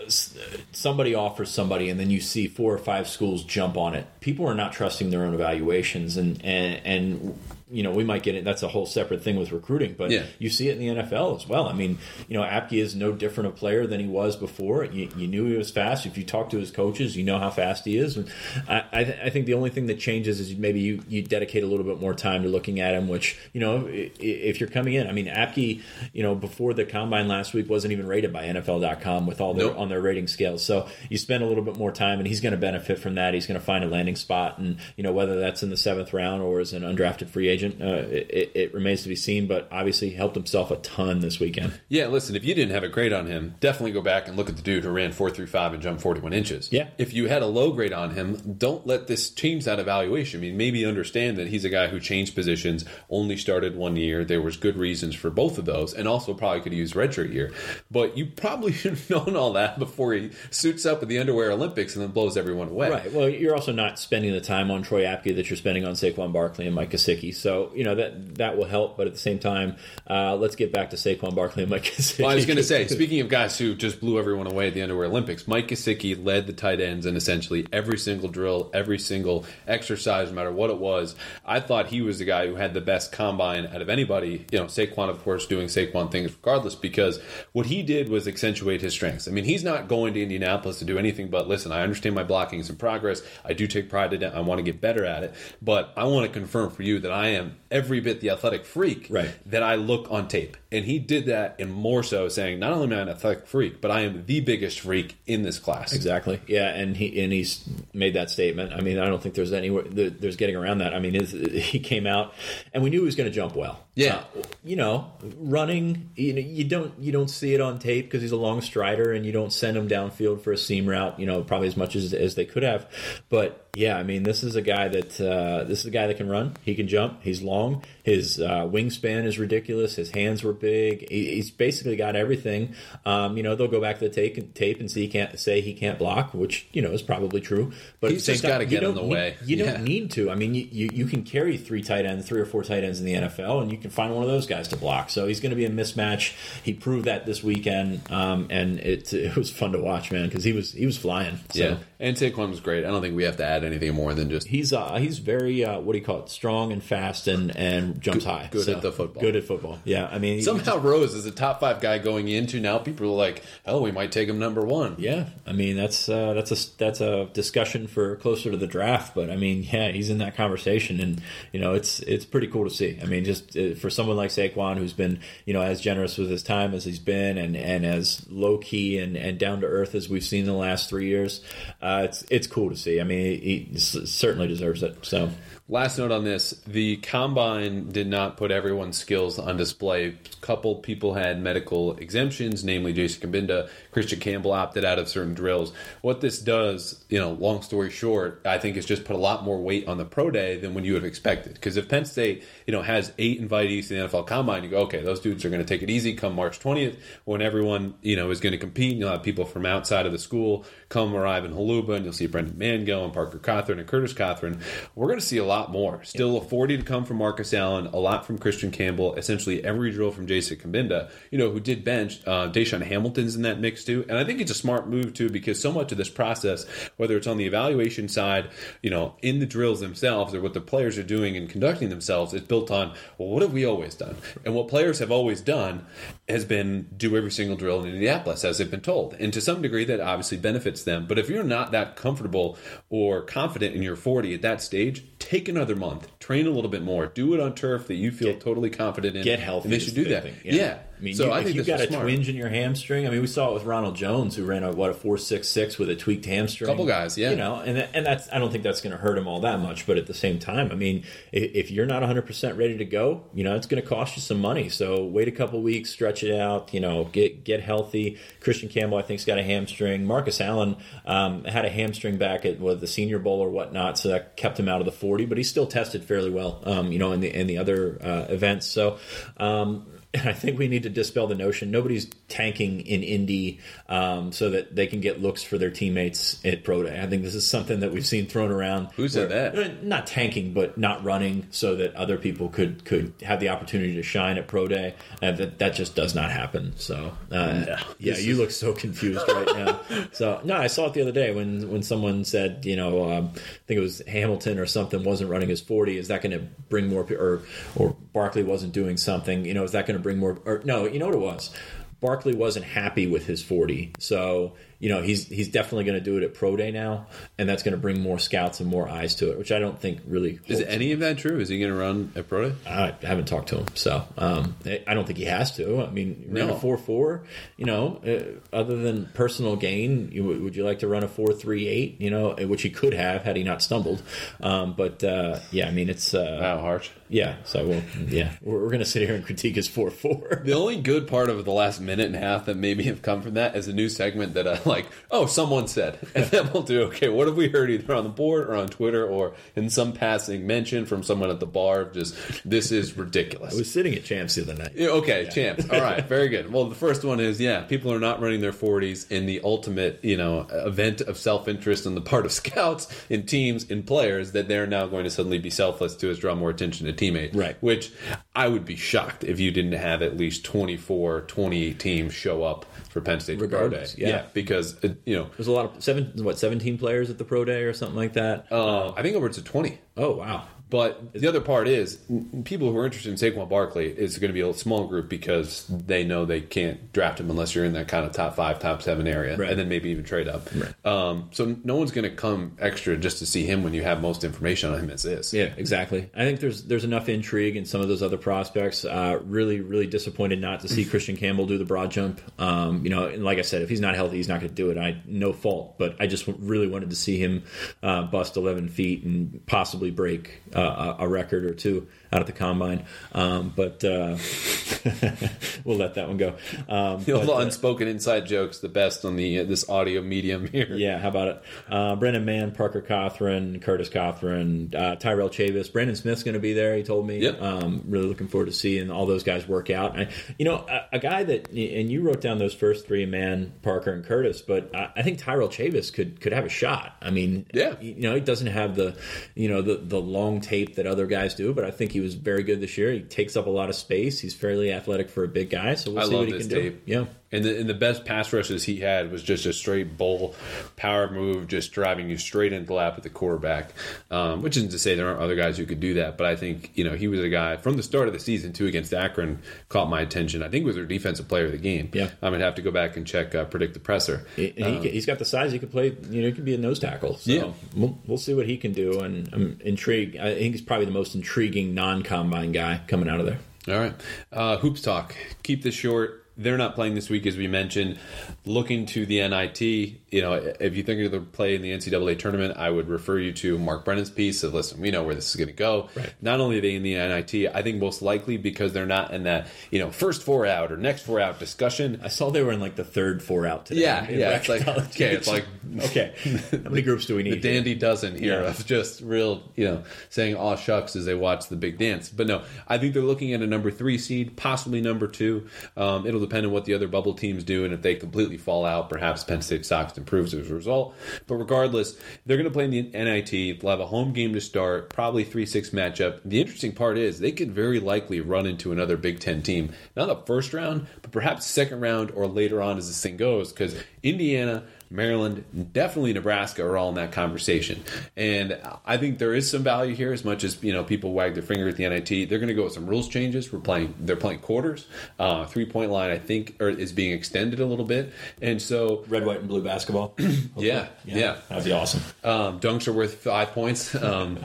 somebody offers somebody and then you see four or five schools jump on it. People are not trusting their own evaluations, and, and, and you know, we might get it. That's a whole separate thing with recruiting, but Yeah. you see it in the NFL as well. I mean, you know, Apke is no different a player than he was before. You, you knew he was fast. If you talk to his coaches, you know how fast he is. And I, I, th- I think the only thing that changes is maybe you, you dedicate a little bit more time to looking at him. Which you know, i- if you're coming in, I mean, Apke, you know, before the combine last week wasn't even rated by NFL.com with all their Nope. on their rating scales. So you spend a little bit more time, and he's going to benefit from that. He's going to find a landing spot, and you know whether that's in the seventh round or as an undrafted free agent, uh, it, it, remains to be seen. But obviously, helped himself a ton this weekend. Yeah, listen, if you didn't have a grade on him, definitely go back and look at the dude who ran four through five and jumped 41 inches. Yeah. If you had a low grade on him, don't let this change that evaluation. I mean, maybe understand that he's a guy who changed positions, only started one year. There was good reasons for both of those, and also probably could use redshirt year. But you probably should have known all that before he suits up at the underwear Olympics and then blows everyone away. Right. Well, you're also not spending the time on Troy Apke that you're spending on Saquon Barkley and Mike Gesicki. So you know that that will help. But at the same time, uh, let's get back to Saquon Barkley and Mike. Well, I was going to say, speaking of guys who just blew everyone away at the Underwear Olympics, Mike Gesicki led the tight ends in essentially every single drill, every single exercise, no matter what it was. I thought he was the guy who had the best combine out of anybody. You know, Saquon, of course, doing Saquon things regardless, because what he did was accentuate his strengths. I mean, he's not going to Indianapolis to do anything but listen. I understand my blocking is in progress. I do take pride in it. I want to get better at it, but I want to confirm for you that I am every bit the athletic freak Right. that I look on tape. And he did that and more so saying, not only am I an athletic freak, but I am the biggest freak in this class. Exactly. Yeah, and he and he's made that statement. I mean, I don't think there's anywhere there- there's getting around that. I mean, he came out, and we knew he was going to jump well. Yeah. Uh, you know, running. You know, you don't you don't see it on tape because he's a long strider, and you don't send him downfield for a seam route. You know, probably as much as as they could have. But yeah, I mean, this is a guy that uh, this is a guy that can run. He can jump. He's long. His uh, wingspan is ridiculous. His hands were big. He, he's basically got everything. Um, you know, they'll go back to the tape, tape and see he can't say he can't block, which you know is probably true. But He's just gotta get in the need- way. You Yeah. don't need to. I mean, you, you you can carry three tight ends, three or four tight ends in the NFL, and you can find one of those guys to block. So he's going to be a mismatch. He proved that this weekend, um, and it it was fun to watch, man, because he was he was flying. So. Yeah. And Saquon was great. I don't think we have to add anything more than just He's uh, he's very uh, what do you call it? Strong and fast and and jumps high. good at the football. Good at football. Yeah, I mean somehow Rose is a top five guy going into now. People are like, oh, we might take him number one. Yeah, I mean that's uh, that's a that's a discussion for closer to the draft, but I mean, yeah, he's in that conversation, and you know, it's it's pretty cool to see. I mean, just uh, for someone like Saquon, who's been you know as generous with his time as he's been, and and as low key and, and down to earth as we've seen in the last three years, uh, Uh, it's it's cool to see. I mean, he, he certainly deserves it. So Last note on this: the combine did not put everyone's skills on display. A couple people had medical exemptions, namely Jason Cabinda, Christian Campbell opted out of certain drills. What this does, you know, long story short, I think is just put a lot more weight on the pro day than when you would have expected. Because if Penn State, you know, has eight invitees to the NFL Combine, you go, okay, those dudes are going to take it easy come March twentieth when everyone, you know, is going to compete. You'll have people from outside of the school come arrive in Holuba, and you'll see Brendan Mahon and Parker Cothren and Curtis Cothran. We're going to see a lot more. Still a 40 to come from Marcus Allen, a lot from Christian Campbell, essentially every drill from Jason Cabinda, you know, who did bench. Uh, DaeSean Hamilton's in that mix too. And I think it's a smart move too because so much of this process, whether it's on the evaluation side, you know, in the drills themselves or what the players are doing and conducting themselves, is built on, well, what have we always done? And what players have always done has been do every single drill in Indianapolis as they've been told. And to some degree, that obviously benefits them. But if you're not that comfortable or confident in your 40 at that stage, take another month, train a little bit more, do it on turf that you feel totally confident in. get healthy. And they should do that. thing. Yeah. I mean, so you, I if think you've got a smart. twinge in your hamstring. I mean, we saw it with Ronald Jones, who ran a what a four six six with a tweaked hamstring. A couple guys, yeah. You know, and and that's I don't think that's going to hurt him all that much. But at the same time, I mean, if, if you're not 100 percent ready to go, you know, it's going to cost you some money. So wait a couple weeks, stretch it out. You know, get get healthy. Christian Campbell, I think's got a hamstring. Marcus Allen um, had a hamstring back at what, the Senior Bowl or whatnot, so that kept him out of the 40. But he still tested fairly well. Um, you know, in the in the other uh, events. So. Um, and I think we need to dispel the notion nobody's tanking in Indy um, so that they can get looks for their teammates at Pro Day. I think this is something that we've seen thrown around. Who said where- that? uh, Not tanking, but not running so that other people could could have the opportunity to shine at Pro Day. And that that just does not happen. So uh, yeah, you look so confused right now. So no, I saw it the other day when when someone said you know um, think it was Hamilton or something wasn't running his forty. Is that going to bring more or or Barkley wasn't doing something? You know, is that going to bring more? Or no, you know what it was. Barkley wasn't happy with his 40, so you know he's he's definitely going to do it at pro day now, and that's going to bring more scouts and more eyes to it, which I don't think really. Is any of that true? Is he going to run at Pro Day? I haven't talked to him, so um, I don't think he has to. I mean, run No. a four four. You know, uh, other than personal gain, you, would you like to run a four three eight? You know, which he could have had he not stumbled. Um, but uh, yeah, I mean, it's uh, Wow, harsh. yeah. So well, yeah, we're, we're going to sit here and critique his four four. The only good part of the last minute and a half that maybe have come from that is a new segment that I like. Oh, someone said, and then we'll do. Okay, what have we heard either on the board or on Twitter or in some passing mention from someone at the bar? of Just this is ridiculous. I was sitting at Champs the other night. Yeah, okay, champs. All right, very good. Well, the first one is yeah, people are not running their 40s in the ultimate, you know, event of self-interest on the part of scouts in teams in players that they're now going to suddenly be selfless to draw more attention to teammates. Right. Which I would be shocked if you didn't have at least 24, 28 teams show up for Penn State Pro Day. Regardless, yeah. because it, you know, There's a lot of seven, what seventeen players at the pro day or something like that. uh, I think upwards of 20. oh wow, But the other part is people who are interested in Saquon Barkley is going to be a small group because they know they can't draft him unless you're in that kind of top five, top seven area, Right. and then maybe even trade up. Right. Um, so no one's going to come extra just to see him when you have most information on him as is. Yeah, exactly. I think there's there's enough intrigue in some of those other prospects. Uh, really, really disappointed not to see Christian Campbell do the broad jump. Um, you know, and like I said, if he's not healthy, he's not going to do it. I no fault, but I just really wanted to see him uh, bust 11 feet and possibly break uh, a a record or two out at the combine. Um, but uh, we'll let that one go. Um, The but, uh, unspoken inside jokes, the best on the uh, this audio medium here. yeah, how about it? Uh, Brendan Mahon, Parker Cothren, Curtis Cothran, uh, Tyrell Chavis, Brandon Smith's going to be there. He told me. Yep. Um, really looking forward to seeing all those guys work out. And, you know, a, a guy that and you wrote down those first three: Mahon, Parker, and Curtis. But I, I think Tyrell Chavis could could have a shot. I mean, Yeah. you know, he doesn't have the you know the the long tape that other guys do, but I think he was very good this year. He takes up a lot of space. He's fairly athletic for a big guy, so we'll I see what he can tape. do. Yeah. And the, and the best pass rushes he had was just a straight bull power move, just driving you straight into the lap of the quarterback. Um, which isn't to say there aren't other guys who could do that, but I think you know he was a guy from the start of the season too against Akron caught my attention. I think was their defensive player of the game. Yeah. I'm gonna have to go back and check uh, predict the presser. And he, he's got the size. He could play. You know, he could be a nose tackle. So Yeah. we'll, we'll see what he can do. And I'm intrigued. I think he's probably the most intriguing non-combine guy coming out of there. All right. Uh, hoops talk. Keep this short. They're not playing this week, as we mentioned. Looking to the NIT, you know, if you think of the play in the NCAA tournament, I would refer you to Mark Brennan's piece of listen, we know where this is going to go. Right. Not only are they in the NIT, I think most likely because they're not in that, you know, first four out or next four out discussion. I saw they were in like the third four out today. Yeah, yeah, it's like- okay, it's like- okay. How many groups do we need? the dandy dozen here Yeah. of just real, you know, saying "aw shucks" as they watch the big dance. But no, I think they're looking at a number three seed, possibly number two. Um, it'll depend on what the other bubble teams do, and if they completely fall out, perhaps Penn State Sox improves as a result. But regardless, they're going to play in the NIT. They'll have a home game to start, probably three six matchup. The interesting part is they could very likely run into another Big Ten team, not the first round, but perhaps second round or later on as this thing goes, because Indiana. Maryland, definitely Nebraska are all in that conversation. And I think there is some value here as much as, you know, people wag their finger at the NIT. They're going to go with some rules changes. We're playing they're playing quarters. Uh, three-point line I think or is being extended a little bit. And so Red, white, and blue basketball. yeah, yeah. That'd be awesome. Um, dunks are worth five points. Um,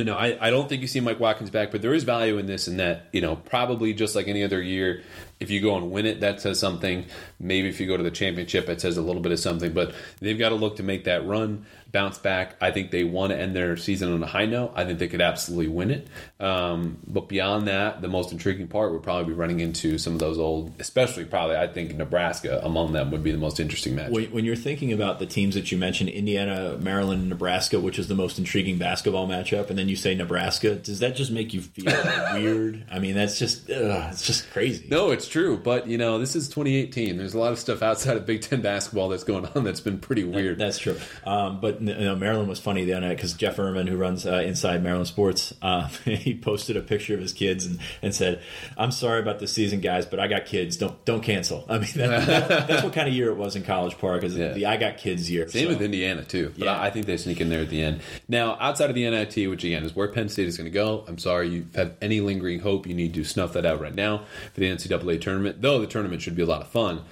you know, I, I don't think you see Mike Watkins back, but there is value in this, and that you know, probably just like any other year, if you go and win it, that says something. Maybe if you go to the championship, it says a little bit of something. But they've got to look to make that run, bounce back. I think they want to end their season on a high note. I think they could absolutely win it. Um, but beyond that, the most intriguing part would probably be running into some of those old, especially probably I think Nebraska among them would be the most interesting match. When, you're thinking about the teams that you mentioned, Indiana, Maryland, Nebraska, which is the most intriguing basketball matchup, and then you say Nebraska, does that just make you feel weird? I mean, that's just ugh, it's just crazy. No, it's true, but you know, this is 2018. There's a lot of stuff outside of Big Ten basketball that's going on that's been pretty weird. That's true. Um, but you know, Maryland was funny the other night because Jeff Ermann, who runs uh, Inside Maryland Sports, uh, he posted a picture of his kids and, and said, "I'm sorry about the season, guys, but I got kids. Don't don't cancel." I mean, that, that, that's what kind of year it was in College Park. Is Yeah. the I got kids year. Same So- with Indiana too, but Yeah. I I think they sneak in there at the end. Now, outside of the NIT, which again is where Penn State is going to go, I'm sorry you have any lingering hope. You need to snuff that out right now for the NCAA tournament. Though the tournament should be a lot of fun.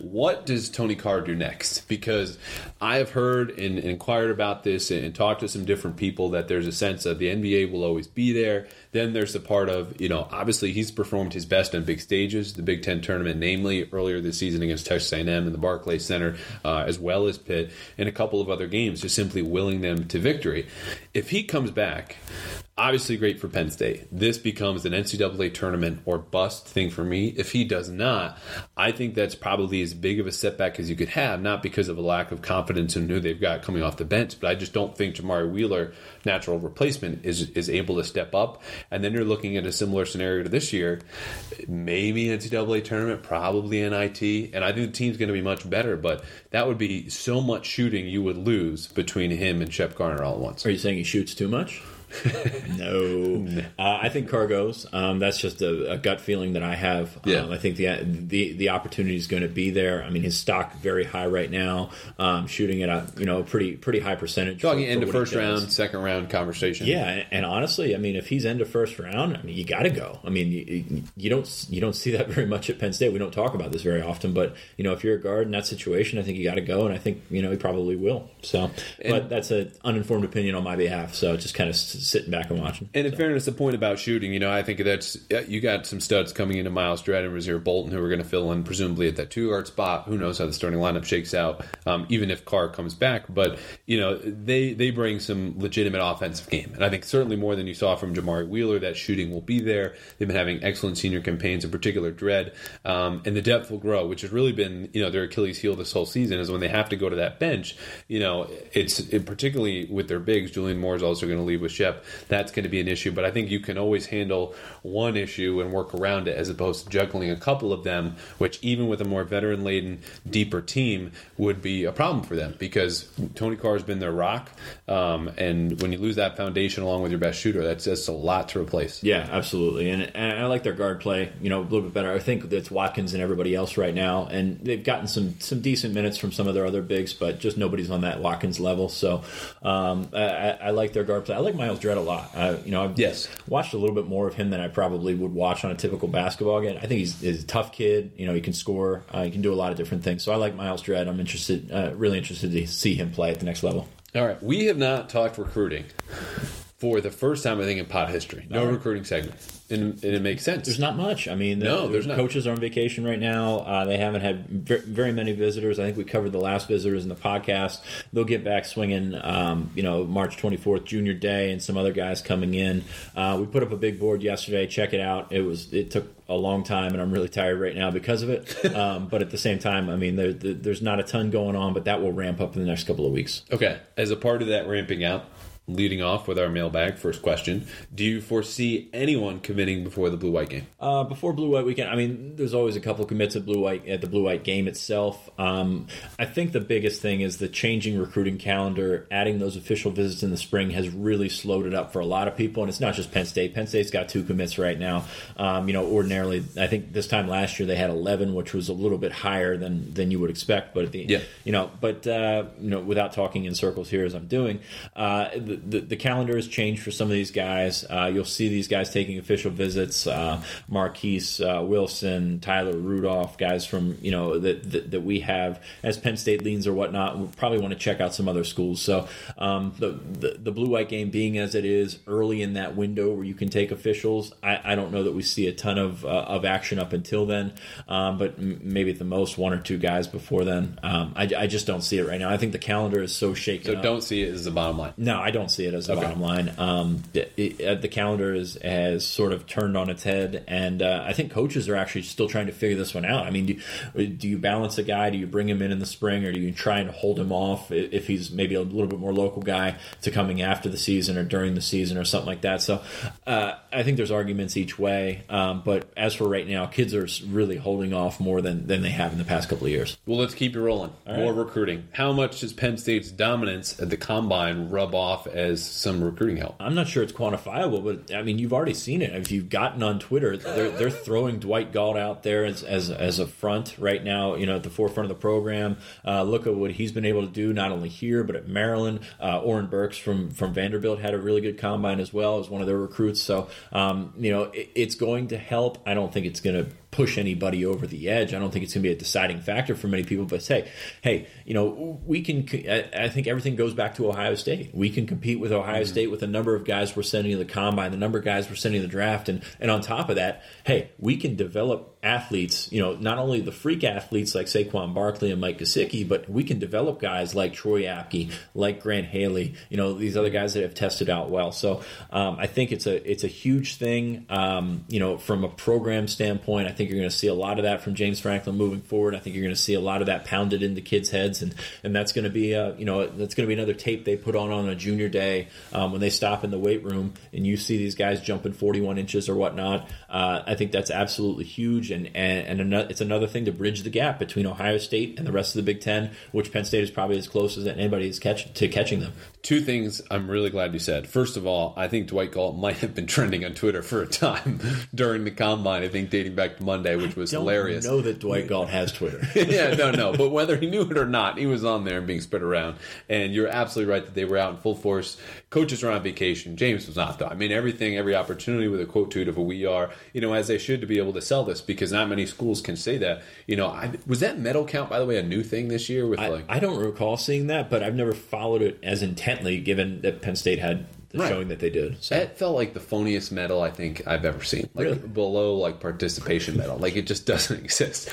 What does Tony Carr do next? Because I have heard and, inquired about this and, and talked to some different people that there's a sense of the NBA will always be there. Then there's the part of you know obviously he's performed his best on big stages, the Big Ten tournament, namely earlier this season against Texas A&M in the Barclays Center, uh, as well as Pitt, and a couple of other games, just simply willing them to victory. If he comes back, obviously great for Penn State. This becomes an NCAA tournament or bust thing for me. If he does not, I think that's probably as big of a setback as you could have, not because of a lack of confidence in who they've got coming off the bench, but I just don't think Jamari Wheeler, natural replacement, is is able to step up. And then you're looking at a similar scenario to this year, maybe NCAA tournament, probably NIT, and I think the team's going to be much better. But that would be so much shooting you would lose between him and Shep Garner all at once. Are you saying he shoots too much? no, uh, I think Carr goes. Um, that's just a, a gut feeling that I have. Yeah. Um, I think the the the opportunity is going to be there. I mean, his stock very high right now, um, shooting at a you know pretty pretty high percentage. Talking for- end for of first round, second round conversation. Yeah, and, and honestly, I mean, if he's end of first round, I mean, you got to go. I mean, you, you don't you don't see that very much at Penn State. We don't talk about this very often, but you know, if you're a guard in that situation, I think you got to go, and I think you know he probably will. So, but that's an uninformed opinion on my behalf. So, just kind of sitting back and watching. And in fairness, the point about shooting, you know, I think that's you got some studs coming into Myles Dread and Rasir Bolton who are going to fill in presumably at that two guard spot. Who knows how the starting lineup shakes out, um, even if Carr comes back. But you know, they they bring some legitimate offensive game, and I think certainly more than you saw from Jamari Wheeler. That shooting will be there. They've been having excellent senior campaigns, in particular Dread, um, and the depth will grow, which has really been you know their Achilles heel this whole season is when they have to go to that bench. You know, it's it, particularly with their bigs. Julian Moore is also going to leave with That's going to be an issue, but I think you can always handle one issue and work around it as opposed to juggling a couple of them, which even with a more veteran laden, deeper team would be a problem for them because Tony Carr has been their rock, um, and when you lose that foundation along with your best shooter, that's just a lot to replace. Yeah, absolutely, and, and I like their guard play. You know, a little bit better. I think it's Watkins and everybody else right now, and they've gotten some some decent minutes from some of their other bigs, but just nobody's on that Watkins level. So, um, I I like their guard play. I like Myles Dread a lot. I, you know, I've Yes. watched a little bit more of him than I probably would watch on a typical basketball game. I think he's, he's a tough kid. You know, he can score. Uh, he can do a lot of different things. So I like Myles Dread. I'm interested, uh, really interested to see him play at the next level. All right, we have not talked recruiting for the first time I think in pod history. No recruiting segment, and, and it makes sense. There's not much. I mean, the, No, there's the not. coaches are on vacation right now. Uh, they haven't had very many visitors. I think we covered the last visitors in the podcast. They'll get back swinging, um, you know, March 24th, Junior Day, and some other guys coming in. Uh, we put up a big board yesterday. Check it out. It was it took a long time, and I'm really tired right now because of it. Um, but at the same time, I mean, there, there, there's not a ton going on, but that will ramp up in the next couple of weeks. Okay, as a part of that ramping out, leading off with our mailbag first question, do you foresee anyone committing before the blue white game? Uh, before Blue White Weekend, I mean, there's always a couple commits at Blue White at the Blue White game itself. Um, I think the biggest thing is the changing recruiting calendar. Adding those official visits in the spring has really slowed it up for a lot of people, and it's not just Penn State. Penn State's got two commits right now. Um, you know, ordinarily, I think this time last year they had 11, which was a little bit higher than than you would expect. But at the Yeah. you know, but uh, you know, without talking in circles here as I'm doing, uh, the, the the calendar has changed for some of these guys. Uh, you'll see these guys taking official visits. Uh, Marquise uh, Wilson, Tyler Rudolph, guys from you know that, that that we have as Penn State leans or whatnot. We probably want to check out some other schools. So um, the, the the blue white game being as it is early in that window where you can take officials, I, I don't know that we see a ton of uh, of action up until then. Um, but m- maybe at the most one or two guys before then. Um, I, I just don't see it right now. I think the calendar is so shaken. So up. don't see it as the bottom line. No, I don't don't see it as the Okay. bottom line. Um, it, it, the calendar is, has sort of turned on its head, and uh, I think coaches are actually still trying to figure this one out. I mean, do, do you balance a guy? Do you bring him in in the spring, or do you try and hold him off if he's maybe a little bit more local guy to coming after the season or during the season or something like that? So uh, I think there's arguments each way, um, but as for right now, kids are really holding off more than, than they have in the past couple of years. Well, let's keep it rolling. More right. recruiting. How much does Penn State's dominance at the combine rub off as some recruiting help? I'm not sure it's quantifiable, but I mean, you've already seen it. If you've gotten on Twitter, they're they're throwing Dwight Galt out there as as, as a front right now. You know, at the forefront of the program. Uh, look at what he's been able to do, not only here but at Maryland. Uh, Oren Burks from from Vanderbilt had a really good combine as well as one of their recruits. So, um, you know, it, it's going to help. I don't think it's going to push anybody over the edge. I don't think it's going to be a deciding factor for many people. But hey, hey, you know, we can. I, I think everything goes back to Ohio State. We can compete with Ohio mm-hmm. State with the number of guys we're sending to the combine, the number of guys we're sending to the draft, and and on top of that, hey, we can develop athletes. You know, not only the freak athletes like Saquon Barkley and Mike Gesicki, but we can develop guys like Troy Apke, like Grant Haley. You know, these other guys that have tested out well. So um, I think it's a it's a huge thing. Um, you know, from a program standpoint, I think you're going to see a lot of that from James Franklin moving forward. I think you're going to see a lot of that pounded into kids' heads, and and that's going to be uh, you know that's going to be another tape they put on on a junior day um, when they stop in the weight room and you see these guys jumping 41 inches or whatnot. Uh, I think that's absolutely huge, and, and another, it's another thing to bridge the gap between Ohio State and the rest of the Big Ten, which Penn State is probably as close as anybody is catch, to catching them. Two things I'm really glad you said. First of all, I think Dwight Galt might have been trending on Twitter for a time during the combine. I think dating back to Monday, which was Don't hilarious. know that Dwight Galt has Twitter. yeah, no, no. But whether he knew it or not, he was on there and being spread around. And you're absolutely right that they were out in full force. Coaches are on vacation. James was not, though. I mean, everything, every opportunity with a quote tweet of a we are, you know, as they should to be able to sell this because not many schools can say that. You know, I, was that medal count, by the way, a new thing this year with I, like. I don't recall seeing that, but I've never followed it as intently, given that Penn State had the Right. showing that they did. So It felt like the phoniest medal I think I've ever seen. Like Really? below like participation medal. Like it just doesn't exist.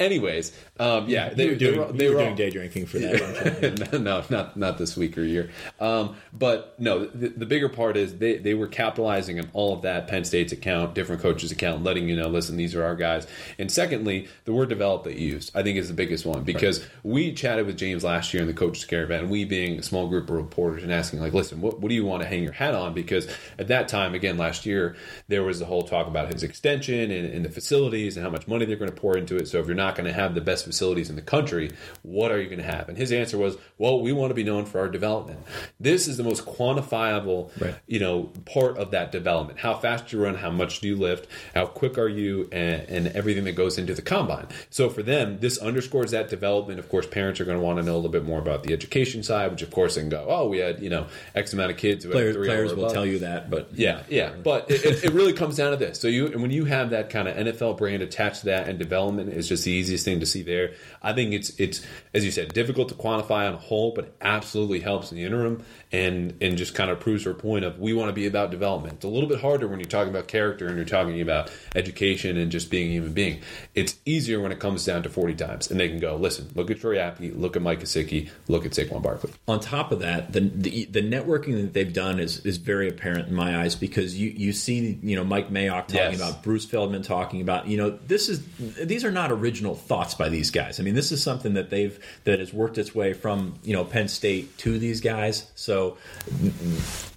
Anyways, um, yeah, they were doing, were- they were were doing day drinking for that. weren't no, not not this week or year. Um, but no, the, the bigger part is they, they were capitalizing on all of that Penn State's account, different coaches' account, letting you know, listen, these are our guys. And secondly, the word develop that you used, I think, is the biggest one because we chatted with James last year in the coaches' caravan. We being a small group of reporters and asking, like, listen, what, what do you want to hang your hat on? Because at that time, again, last year, there was the whole talk about his extension and, and the facilities and how much money they're going to pour into it. So if you're not going to have the best facilities in the country, what are you going to have? And his answer was, well, we want to be known for our development. This is the most quantifiable, Right. you know, part of that development. How fast do you run, how much do you lift, how quick are you, and, and everything that goes into the combine. So for them, this underscores that development. Of course, parents are going to want to know a little bit more about the education side, which of course they can go, oh, we had you know X amount of kids. Players three players will tell you that, but Yeah, yeah, but it, it, it really comes down to this. So you, and when you have that kind of NFL brand attached to that, and development is just the easiest thing to see there. I think it's it's as you said, difficult to quantify on a whole, but absolutely helps in the interim, and and just kind of proves her point of we want to be about development. It's a little bit harder when you're talking about character and you're talking about education and just being a human being. It's easier when it comes down to 40 times, and they can go, listen, look at Troy Apke, look at Mike Gesicki, look at Saquon Barkley. on top of that, the, the the networking that they've done is is very apparent in my eyes because you you see you know Mike Mayock talking Yes. about Bruce Feldman talking about you know this is these are not original thoughts by these guys. I mean this is something that they've that has worked its way from you know Penn State to these guys. So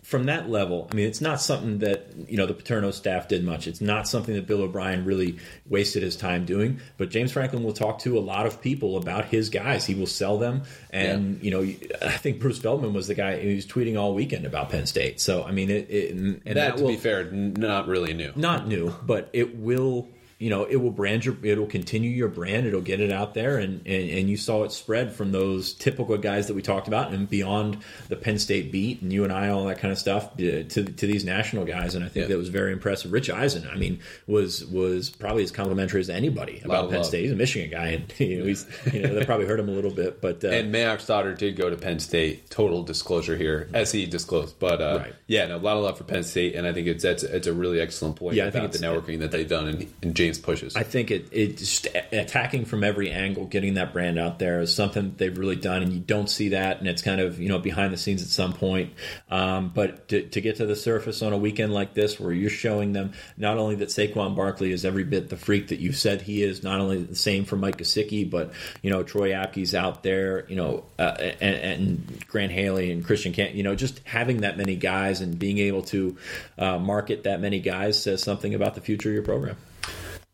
from that level, I mean, it's not something that you know the Paterno staff did much. It's not something that Bill O'Brien really wasted his time doing. But James Franklin will talk to a lot of people about his guys. He will sell them, and you know, I think Bruce Feldman was the guy who was tweeting all weekend about Penn State. So I mean, it, it and That, that to will be fair, not really new. not new, but it will. You know, it will brand your. It'll continue your brand. It'll get it out there, and, and and you saw it spread from those typical guys that we talked about, and beyond the Penn State beat, and you and I, all that kind of stuff, to to these national guys, and I think Yeah. that was very impressive. Rich Eisen, I mean, was was probably as complimentary as anybody about Penn love. State. He's a Michigan guy, and you know, he's you know that probably hurt him a little bit, but uh, And Mayock's daughter did go to Penn State. Total disclosure here, as he disclosed. But uh, Right. yeah, no, a lot of love for Penn State, and I think it's that's it's a really excellent point Yeah, I think the networking that they've done. And James pushes. I think it, it just attacking from every angle, getting that brand out there is something they've really done, and you don't see that, and it's kind of you know behind the scenes at some point. Um, but to, to get to the surface on a weekend like this, where you're showing them not only that Saquon Barkley is every bit the freak that you said he is, not only the same for Mike Gesicki, but you know Troy Apke's out there, you know, uh, and, and Grant Haley and Christian Kent, you know, just having that many guys and being able to uh, market that many guys says something about the future of your program.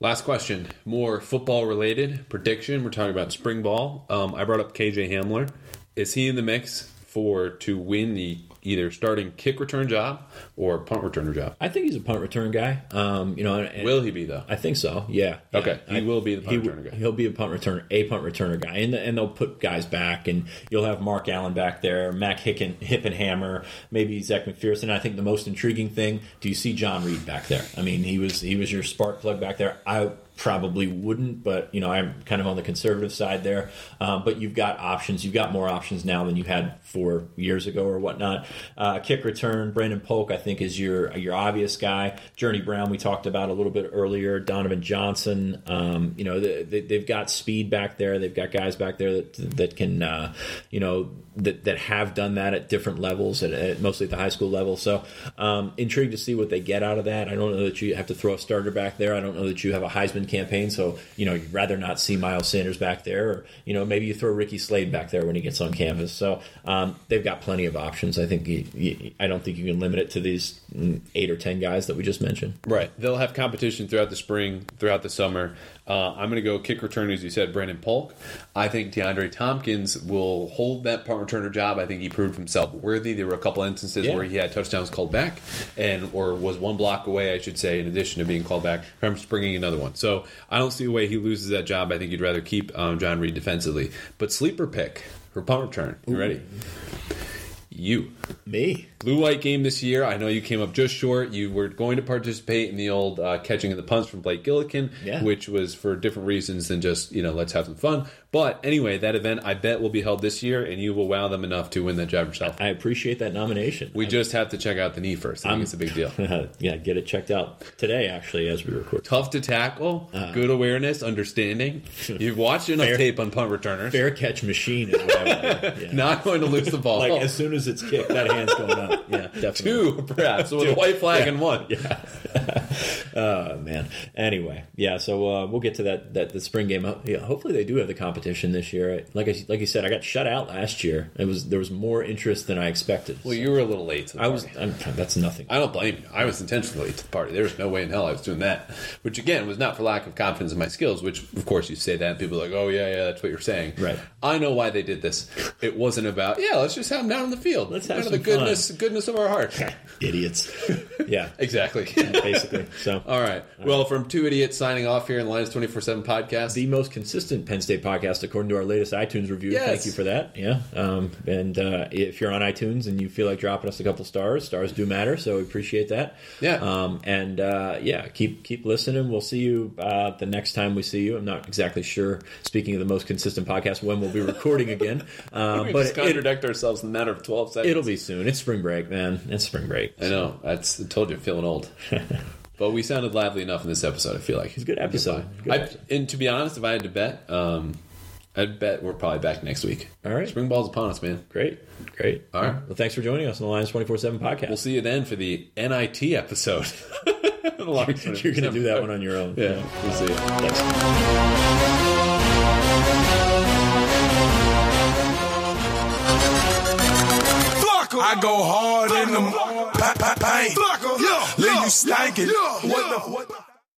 Last question, more football related prediction. We're talking about spring ball. Um, I brought up KJ Hamler. Is he in the mix for to win the either starting kick return job or punt returner job? I think he's a punt return guy. Um, you know, and, Will he be though? I think so. Yeah. Okay, Yeah. he I- will be the punt he- returner guy. He'll be a punt returner, a punt returner guy, and and they'll put guys back, and you'll have Mark Allen back there, Mac Hicken, Hippenhammer, maybe Zech McPhearson. I think the most intriguing thing: do you see John Reid back there? I mean, he was he was your spark plug back there. I probably wouldn't, but you know, I'm kind of on the conservative side there. Um, but you've got options. You've got more options now than you had four years ago or whatnot. Uh, kick return, Brandon Polk, I think, is your your obvious guy. Journey Brown, we talked about a little bit earlier. Donovan Johnson, um, you know, they, they've got speed back there. They've got guys back there that that can, uh, you know, that that have done that at different levels, at, at mostly at the high school level. So, um, intrigued to see what they get out of that. I don't know that you have to throw a starter back there. I don't know that you have a Heisman campaign, so you know you'd rather not see Miles Sanders back there, or you know maybe you throw Ricky Slade back there when he gets on campus. So um, they've got plenty of options. I think I don't think you can limit it to these mm, eight or ten guys that we just mentioned. Right. They'll have competition throughout the spring, throughout the summer. Uh, I'm going to go kick return, as you said, Brandon Polk. I think DeAndre Thompkins will hold that punt returner job. I think he proved himself worthy. There were a couple instances Yeah. where he had touchdowns called back, and or was one block away, I should say, in addition to being called back from springing another one. So I don't see a way he loses that job. I think you'd rather keep um, John Reid defensively. But sleeper pick for punt return. You ready? You. Me, Blue white game this year. I know you came up just short. You were going to participate in the old uh, catching of the punts from Blake Gillikin, Yeah. which was for different reasons than just you know let's have some fun. But anyway, that event I bet will be held this year, and you will wow them enough to win that job yourself. I appreciate that nomination. we just have to check out the knee first. I think it's a big deal. yeah, get it checked out today, actually, as we record. Tough to tackle, uh-huh. good awareness, understanding. You've watched enough Fair- tape on punt returners. Fair catch machine is what I. Yeah. Not going to lose the ball. like as soon as it's kicked, that hand's going up. Yeah, definitely. two, perhaps, with a white flag and one. Oh man. Anyway, yeah. So uh, we'll get to that that the spring game. Yeah, hopefully they do have the competition this year. Like I like you said, I got shut out last year. It was there was more interest than I expected. Well, you were a little late. To the I was. I'm, that's nothing. I don't blame you. I was intentionally late to the party. There was no way in hell I was doing that. Which again was not for lack of confidence in my skills. Which of course you say that and people are like, oh yeah, yeah, that's what you're saying. Right. I know why they did this. It wasn't about yeah, let's just have them down in the field. Let's have Out of some the goodness goodness of our heart. Idiots. yeah. exactly. Basically. So. All right. Well, from two idiots signing off here in the Lions twenty four seven podcast. the most consistent Penn State podcast, according to our latest iTunes review. Yes. Thank you for that. Yeah, um, and uh, if you're on iTunes and you feel like dropping us a couple stars, stars do matter, so we appreciate that. Yeah. um, and uh, yeah, keep keep listening. We'll see you uh, the next time we see you. I'm not exactly sure. Speaking of the most consistent podcast, when we'll be recording again, uh, we but just it, ourselves in a matter of twelve seconds. it'll be soon. It's spring break, man. It's spring break. I know. That's I told you, I'm feeling old. but we sounded lively enough in this episode. I feel like It's a good episode. Good I, episode. and to be honest, if I had to bet, um, I'd bet we're probably back next week. All right. spring ball's upon us, man. Great, great. All right. Well, thanks for joining us on the Lions 24 Seven podcast. We'll see you then for the NIT episode. You're going to do that one on your own. Yeah, we'll see you. Thanks. I go hard in them. Pa- pa- paint. Leave you stankin'. What the? What the?